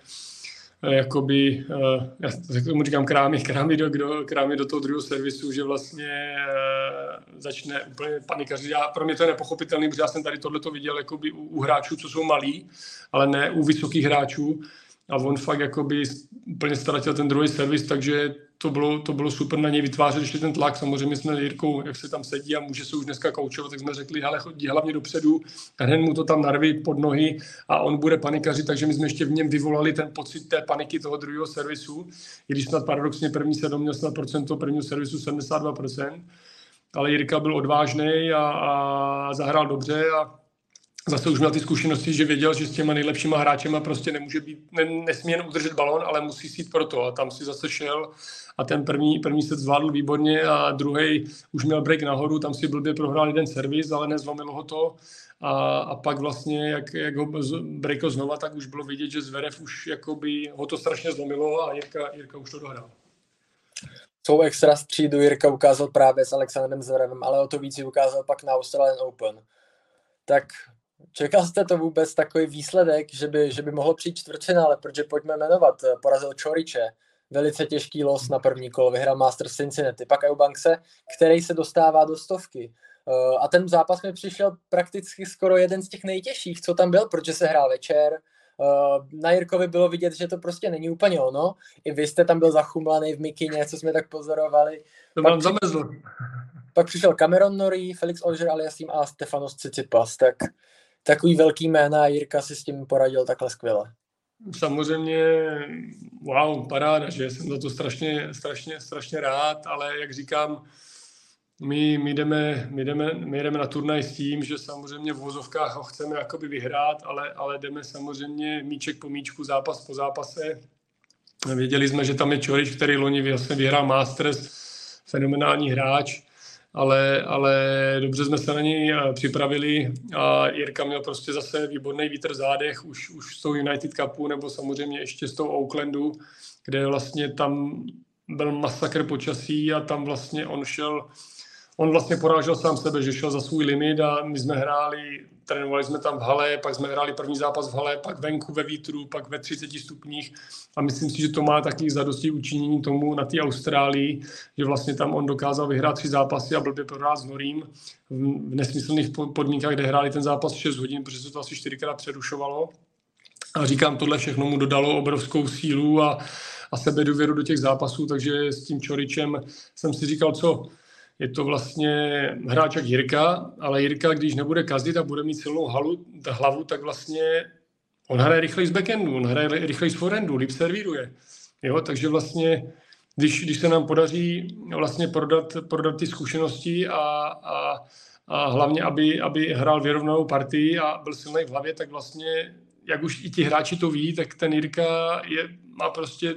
eh, jakoby, eh, já tomu říkám krámy, krámy do, do, krámy do toho druhého servisu, že vlastně uh, začne úplně panikařit. Já, pro mě to je nepochopitelný, protože já jsem tady tohleto viděl jakoby u, u hráčů, co jsou malí, ale ne u vysokých hráčů, a on fakt jakoby úplně ztratil ten druhý servis, takže to bylo, to bylo super na něj vytvářet ještě ten tlak. Samozřejmě jsme Jirkou, jak se tam sedí a může se už dneska koučovat, tak jsme řekli, hele, chodí hlavně dopředu, hned mu to tam narví pod nohy a on bude panikařit, takže my jsme ještě v něm vyvolali ten pocit té paniky toho druhého servisu, i když snad paradoxně první se měl snad procento prvního servisu 72%, ale Jirka byl odvážný a, a zahrál dobře a zase už měl ty zkušenosti, že věděl, že s těma nejlepšíma hráčema prostě nemůže být, ne, nesmí jen udržet balon, ale musí sít pro to. A tam si zase šel a ten první, první set zvládl výborně a druhý už měl break nahoru, tam si blbě prohrál jeden servis, ale nezlomilo ho to. A, a pak vlastně, jak, jak ho breakl znova, tak už bylo vidět, že Zverev už jakoby ho to strašně zlomilo a Jirka, Jirka už to dohrál. Svou extra střídu Jirka ukázal právě s Alexandrem Zverevem, ale o to víc ukázal pak na Australian Open. Tak Čekal jste to vůbec takový výsledek, že by, že by mohlo přijít čtvrtfinále, protože pojďme jmenovat, porazil Čoriče, velice těžký los na první kolo, vyhrál Master Cincinnati, pak Eubankse, který se dostává do stovky. Eh, a ten zápas mi přišel prakticky skoro jeden z těch nejtěžších, co tam byl, protože se hrál večer. Eh, na Jirkovi bylo vidět, že to prostě není úplně ono. I vy jste tam byl zachumlaný v mikině, co jsme tak pozorovali. To mám zamezl. Pak přišel Cameron Norrie, Felix Auger Aliasim a Stefanos Tsitsipas. Tak takový velký jména a Jirka si s tím poradil takhle skvěle. Samozřejmě, wow, paráda, že jsem za to strašně, strašně, strašně rád, ale jak říkám, my, my, jdeme, my, jdeme, my jdeme na turnaj s tím, že samozřejmě v vozovkách ho chceme jakoby vyhrát, ale, ale jdeme samozřejmě míček po míčku, zápas po zápase. Věděli jsme, že tam je Čorič, který loni vlastně vyhrál Masters, fenomenální hráč ale, ale dobře jsme se na něj eh, připravili a Jirka měl prostě zase výborný vítr v zádech, už, už z toho United Cupu nebo samozřejmě ještě z toho Oaklandu, kde vlastně tam byl masakr počasí a tam vlastně on šel on vlastně porážel sám sebe, že šel za svůj limit a my jsme hráli, trénovali jsme tam v hale, pak jsme hráli první zápas v hale, pak venku ve vítru, pak ve 30 stupních a myslím si, že to má taky zadosti učinění tomu na té Austrálii, že vlastně tam on dokázal vyhrát tři zápasy a blbě prohrát s Norím v nesmyslných podmínkách, kde hráli ten zápas 6 hodin, protože se to asi čtyřikrát přerušovalo. A říkám, tohle všechno mu dodalo obrovskou sílu a, a sebedůvěru do těch zápasů, takže s tím Čoričem jsem si říkal, co je to vlastně hráč jak Jirka, ale Jirka, když nebude kazdit a bude mít silnou halu, hlavu, tak vlastně on hraje rychleji z backendu, on hraje rychleji z forehandu, líp servíruje. Jo, takže vlastně, když, když se nám podaří vlastně prodat, prodat ty zkušenosti a, a, a hlavně, aby, aby hrál vyrovnanou partii a byl silný v hlavě, tak vlastně, jak už i ti hráči to ví, tak ten Jirka je, má prostě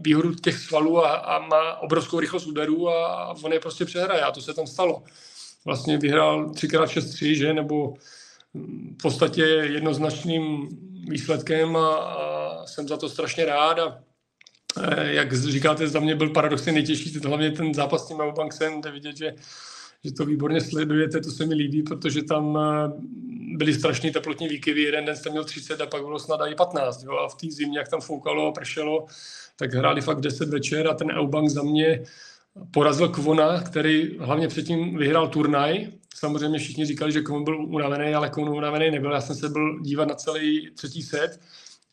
výhodu těch svalů a, a má obrovskou rychlost úderů a on je prostě přehraje a to se tam stalo. Vlastně vyhrál 3x6-3, že, nebo v podstatě jednoznačným výsledkem a, a jsem za to strašně rád a e, jak říkáte, za mě byl paradoxně nejtěžší, hlavně ten zápas s tím Aubanksem, kde vidět, že, že to výborně sledujete, to se mi líbí, protože tam e, byly strašný teplotní výkyvy, jeden den jste měl 30 a pak bylo snad i 15, jo? a v té zimě, jak tam foukalo a pršelo, tak hráli fakt 10 večer a ten Eubank za mě porazil Kvona, který hlavně předtím vyhrál turnaj. Samozřejmě všichni říkali, že Kvon byl unavený, ale Kvon unavený nebyl. Já jsem se byl dívat na celý třetí set.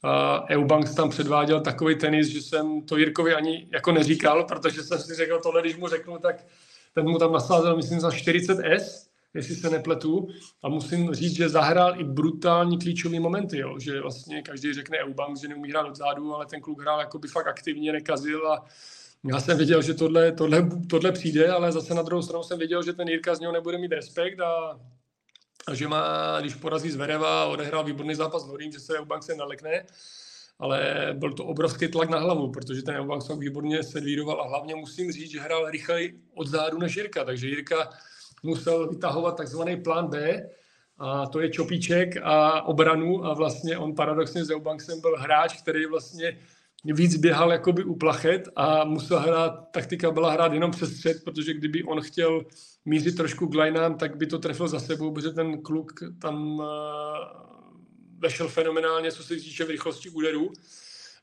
A Eubanks tam předváděl takový tenis, že jsem to Jirkovi ani jako neříkal, protože jsem si řekl tohle, když mu řeknu, tak ten mu tam nasázel, myslím, za 40 S jestli se nepletu. A musím říct, že zahrál i brutální klíčové momenty, jo? že vlastně každý řekne Eubank, že neumí hrát odzadu, ale ten kluk hrál jako by fakt aktivně, nekazil a já jsem věděl, že tohle, tohle, tohle přijde, ale zase na druhou stranu jsem věděl, že ten Jirka z něho nebude mít respekt a, a že má, když porazí Zvereva odehrál výborný zápas s Norím, že se Eubank se nalekne, ale byl to obrovský tlak na hlavu, protože ten se výborně servíroval a hlavně musím říct, že hrál rychleji od zádu než Jirka, takže Jirka musel vytahovat takzvaný plán B, a to je čopíček a obranu a vlastně on paradoxně s Eubanksem byl hráč, který vlastně víc běhal jakoby u plachet a musel hrát, taktika byla hrát jenom přes střed, protože kdyby on chtěl mířit trošku k lineám, tak by to trefil za sebou, protože ten kluk tam uh, vešel fenomenálně, co se týče v rychlosti úderů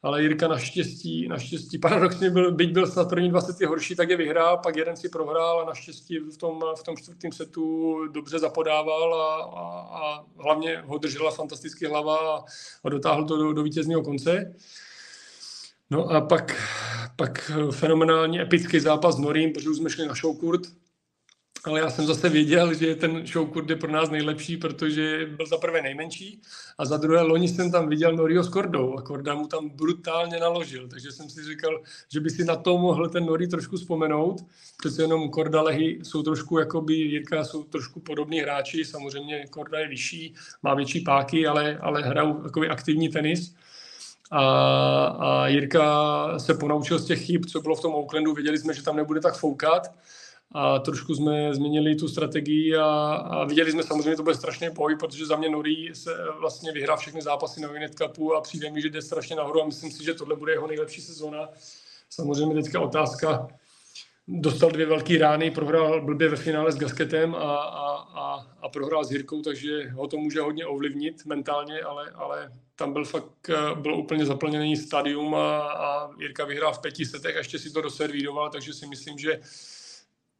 ale Jirka naštěstí, naštěstí paradoxně byl, byť byl snad první 20 horší, tak je vyhrál, pak jeden si prohrál a naštěstí v tom, v tom čtvrtém setu dobře zapodával a, a, a hlavně ho držela fantasticky hlava a, a dotáhl to do, do vítězného konce. No a pak, pak fenomenálně epický zápas s Norím, protože jsme šli na showkurt, ale já jsem zase věděl, že ten showkurt je pro nás nejlepší, protože byl za prvé nejmenší a za druhé loni jsem tam viděl Norio s Kordou a Korda mu tam brutálně naložil, takže jsem si říkal, že by si na to mohl ten Nori trošku vzpomenout. Přece jenom Korda Lehy jsou trošku, jakoby Jirka jsou trošku podobní hráči, samozřejmě Korda je vyšší, má větší páky, ale, ale hrajou takový aktivní tenis. A, a Jirka se ponaučil z těch chyb, co bylo v tom Oaklandu, věděli jsme, že tam nebude tak foukat, a trošku jsme změnili tu strategii a, a viděli jsme samozřejmě, to bude strašně boj, protože za mě Nori se vlastně vyhrál všechny zápasy na Winet Cupu a přijde mi, že jde strašně nahoru a myslím si, že tohle bude jeho nejlepší sezóna. Samozřejmě teďka otázka, dostal dvě velké rány, prohrál blbě ve finále s Gasketem a, a, a, a prohrál s Jirkou, takže ho to může hodně ovlivnit mentálně, ale, ale tam byl fakt, bylo úplně zaplněný stadium a, a Jirka vyhrál v pěti setech a ještě si to doservíroval, takže si myslím, že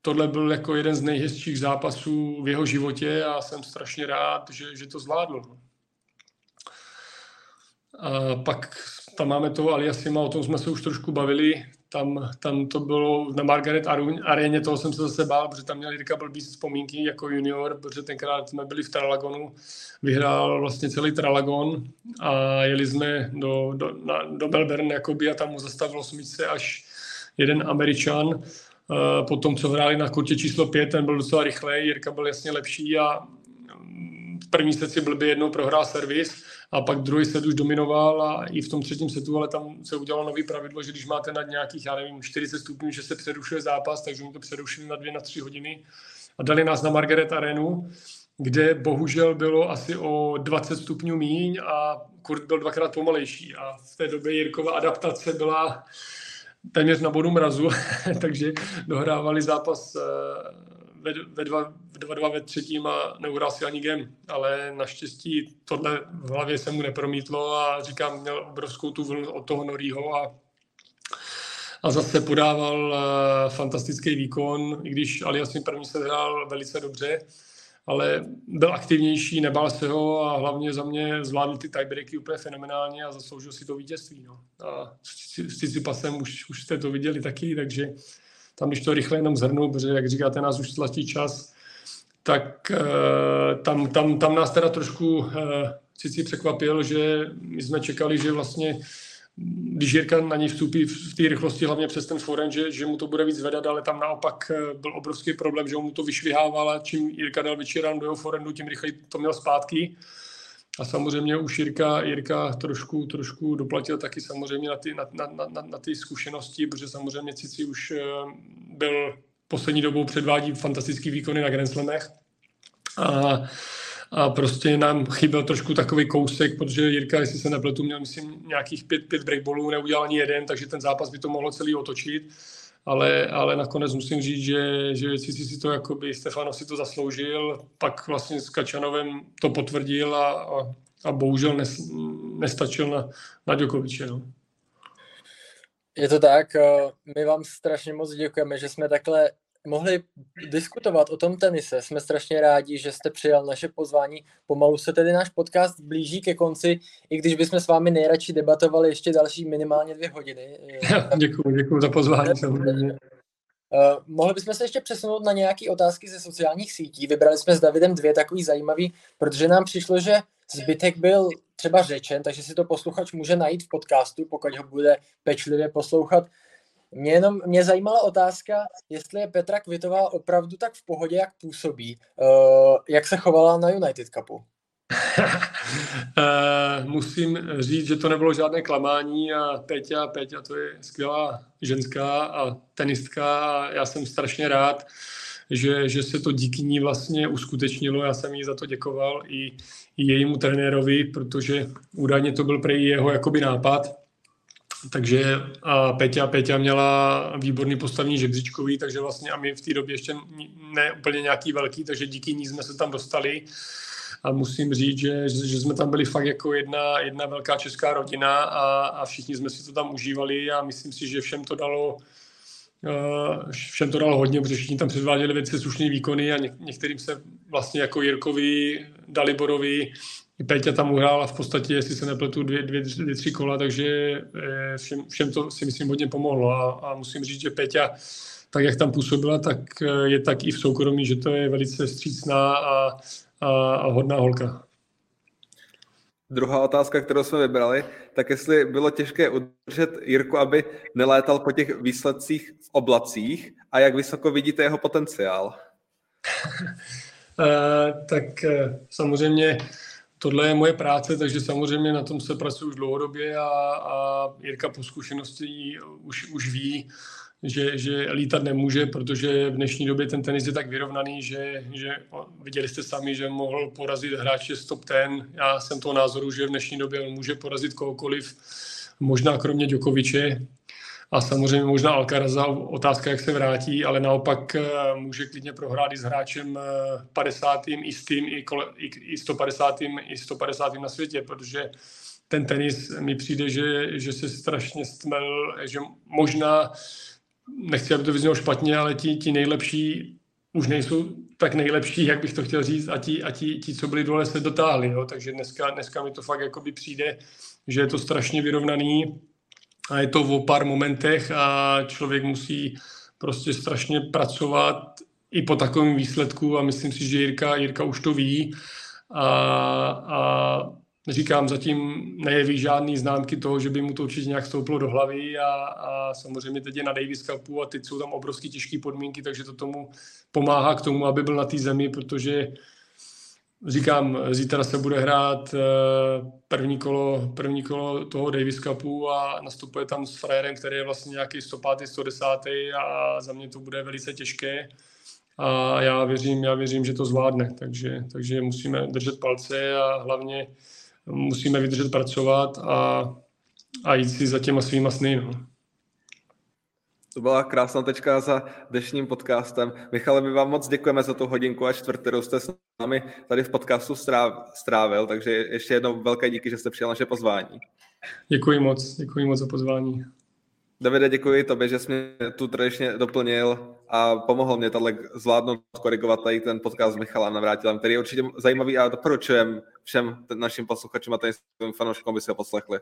tohle byl jako jeden z nejhezčích zápasů v jeho životě a jsem strašně rád, že, že to zvládl. A pak tam máme toho Aliasima, o tom jsme se už trošku bavili, tam, tam to bylo na Margaret Areně, toho jsem se zase bál, protože tam měl Jirka blbý vzpomínky jako junior, protože tenkrát jsme byli v Tralagonu, vyhrál vlastně celý Tralagon a jeli jsme do, do, na, do Melbourne jakoby, a tam mu zastavil osmičce až jeden Američan po tom, co hráli na kurtě číslo 5, ten byl docela rychlej, Jirka byl jasně lepší a mm, v první set si blbě jednou prohrál servis a pak druhý set už dominoval a i v tom třetím setu, ale tam se udělalo nový pravidlo, že když máte nad nějakých, já nevím, 40 stupňů, že se přerušuje zápas, takže mi to přerušili na dvě, na tři hodiny a dali nás na Margaret Arenu, kde bohužel bylo asi o 20 stupňů míň a Kurt byl dvakrát pomalejší a v té době Jirkova adaptace byla téměř na bodu mrazu, takže dohrávali zápas eh, ve, ve, dva, ve dva ve třetím a neuhrál si ani game, ale naštěstí tohle v hlavě se mu nepromítlo a říkám, měl obrovskou tu vlnu od toho Norího a a zase podával uh, fantastický výkon, i když Alias první se hrál velice dobře, ale byl aktivnější, nebál se ho a hlavně za mě zvládl ty tiebreaky úplně fenomenálně a zasloužil si to vítězství. No. A s Cicipasem už, už jste to viděli taky, takže tam, když to rychle jenom zhrnu, protože jak říkáte, nás už tlačí čas, tak uh, tam, tam, tam nás teda trošku uh, Cici překvapil, že my jsme čekali, že vlastně když Jirka na něj vstupí v té rychlosti, hlavně přes ten forehand, že, že mu to bude víc zvedat, ale tam naopak eh, byl obrovský problém, že mu to vyšvihával a čím Jirka dal větší rán do jeho forehandu, tím rychleji to měl zpátky. A samozřejmě už Jirka, Jirka trošku, trošku doplatil taky samozřejmě na ty, na, na, na, na ty zkušenosti, protože samozřejmě Cici už eh, byl poslední dobou předvádí fantastický výkony na Grand Slamech. A a prostě nám chyběl trošku takový kousek, protože Jirka, jestli se nepletu, měl myslím nějakých pět, pět breakballů, neudělal ani jeden, takže ten zápas by to mohlo celý otočit. Ale, ale nakonec musím říct, že, že Cici si to, jakoby Stefano si to zasloužil, pak vlastně s Kačanovem to potvrdil a, a, a bohužel nes, nestačil na, na Djokoviče. No. Je to tak, eh, my vám strašně moc děkujeme, že jsme takhle mohli diskutovat o tom tenise. Jsme strašně rádi, že jste přijal naše pozvání. Pomalu se tedy náš podcast blíží ke konci, i když bychom s vámi nejradši debatovali ještě další minimálně dvě hodiny. děkuji, děkuji za pozvání. Uh, mohli bychom se ještě přesunout na nějaké otázky ze sociálních sítí. Vybrali jsme s Davidem dvě takový zajímavý, protože nám přišlo, že zbytek byl třeba řečen, takže si to posluchač může najít v podcastu, pokud ho bude pečlivě poslouchat. Mě jenom mě zajímala otázka, jestli je Petra Kvitová opravdu tak v pohodě, jak působí. Uh, jak se chovala na United Cupu? uh, musím říct, že to nebylo žádné klamání a Peťa, Peťa to je skvělá ženská a tenistka a já jsem strašně rád, že, že se to díky ní vlastně uskutečnilo. Já jsem jí za to děkoval i, i jejímu trenérovi, protože údajně to byl prej jeho jakoby nápad takže a Peťa, Peťa měla výborný postavní žebříčkový, takže vlastně a my v té době ještě ne úplně nějaký velký, takže díky ní jsme se tam dostali. A musím říct, že, že jsme tam byli fakt jako jedna, jedna velká česká rodina a, a všichni jsme si to tam užívali a myslím si, že všem to dalo všem to dalo hodně, protože všichni tam předváděli věci slušné výkony a něk- některým se vlastně jako Jirkovi, Daliborovi, Péťa tam uhrál a v podstatě, jestli se nepletu, dvě, dvě, dvě tři kola, takže všem, všem to si myslím hodně pomohlo a, a musím říct, že Péťa tak, jak tam působila, tak je tak i v soukromí, že to je velice střícná a, a, a hodná holka. Druhá otázka, kterou jsme vybrali, tak jestli bylo těžké udržet Jirku, aby nelétal po těch výsledcích v oblacích a jak vysoko vidíte jeho potenciál? uh, tak samozřejmě tohle je moje práce, takže samozřejmě na tom se pracuji už dlouhodobě a, a Jirka po zkušenosti už, už ví, že, že lítat nemůže, protože v dnešní době ten tenis je tak vyrovnaný, že, že viděli jste sami, že mohl porazit hráče z top ten. Já jsem toho názoru, že v dnešní době on může porazit kohokoliv, možná kromě Djokoviče, a samozřejmě možná Alcaraza, otázka, jak se vrátí, ale naopak eh, může klidně prohrát i s hráčem 50. Eh, i s tím, i, kole, i 150. i 150. na světě, protože ten tenis mi přijde, že, že se strašně stmel, že možná nechci, aby to vyznělo špatně, ale ti, ti nejlepší už nejsou tak nejlepší, jak bych to chtěl říct, a ti, a ti, ti co byli dole, se dotáhli. Jo? Takže dneska, dneska mi to fakt jakoby přijde, že je to strašně vyrovnaný a je to o pár momentech a člověk musí prostě strašně pracovat i po takovém výsledku a myslím si, že Jirka, Jirka už to ví. A, a říkám, zatím nejeví žádný známky toho, že by mu to určitě nějak stouplo do hlavy a, a samozřejmě teď je na Davis Cupu a teď jsou tam obrovské těžké podmínky, takže to tomu pomáhá k tomu, aby byl na té zemi, protože říkám, zítra se bude hrát eh, první kolo, první kolo toho Davis Cupu a nastupuje tam s frérem, který je vlastně nějaký 105. 110. a za mě to bude velice těžké a já věřím, já věřím, že to zvládne, takže, takže musíme držet palce a hlavně musíme vydržet pracovat a, a jít si za těma svýma sny. No. To byla krásná tečka za dnešním podcastem. Michale, my vám moc děkujeme za tu hodinku a čtvrt, kterou jste s námi tady v podcastu strávil, takže ještě jednou velké díky, že jste přijal naše pozvání. Děkuji moc, děkuji moc za pozvání. Davide, děkuji tobě, že jsi mě tu tradičně doplnil a pomohl mě tady zvládnout korigovat tady ten podcast s Michalem Navrátilem, který je určitě zajímavý a doporučujem všem našim posluchačům a svým fanouškům, aby si ho poslechli.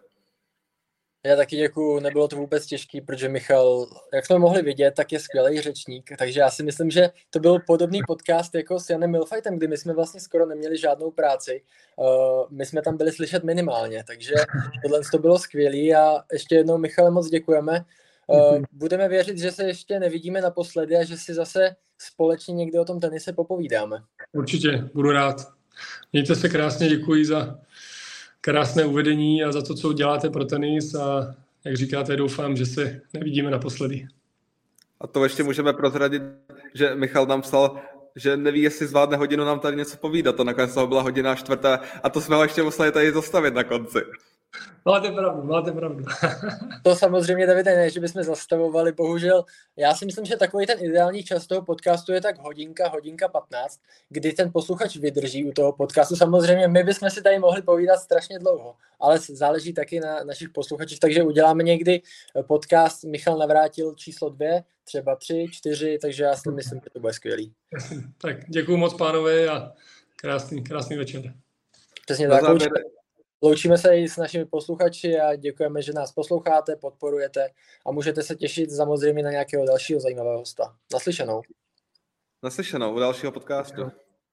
Já taky děkuju, nebylo to vůbec těžký, protože Michal, jak jsme mohli vidět, tak je skvělý řečník, takže já si myslím, že to byl podobný podcast jako s Janem Milfightem, kdy my jsme vlastně skoro neměli žádnou práci, uh, my jsme tam byli slyšet minimálně, takže tohle to bylo skvělý a ještě jednou Michale moc děkujeme. Uh, budeme věřit, že se ještě nevidíme naposledy a že si zase společně někdy o tom tenise popovídáme. Určitě, budu rád. Mějte se krásně, děkuji za krásné uvedení a za to, co děláte pro tenis a jak říkáte, doufám, že se nevidíme naposledy. A to ještě můžeme prozradit, že Michal nám psal, že neví, jestli zvládne hodinu nám tady něco povídat. A nakonec toho byla hodina čtvrtá a to jsme ho ještě museli tady zastavit na konci. Máte pravdu, máte pravdu. to samozřejmě, Davide, ne, že bychom zastavovali, bohužel. Já si myslím, že takový ten ideální čas toho podcastu je tak hodinka, hodinka 15, kdy ten posluchač vydrží u toho podcastu. Samozřejmě my bychom si tady mohli povídat strašně dlouho, ale záleží taky na našich posluchačích, takže uděláme někdy podcast Michal Navrátil číslo dvě, třeba tři, čtyři, takže já si myslím, že to bude skvělý. Tak děkuji moc, pánové, a krásný, krásný večer. Přesně tak. Loučíme se i s našimi posluchači a děkujeme, že nás posloucháte, podporujete a můžete se těšit samozřejmě na nějakého dalšího zajímavého hosta. Naslyšenou. Naslyšenou u dalšího podcastu.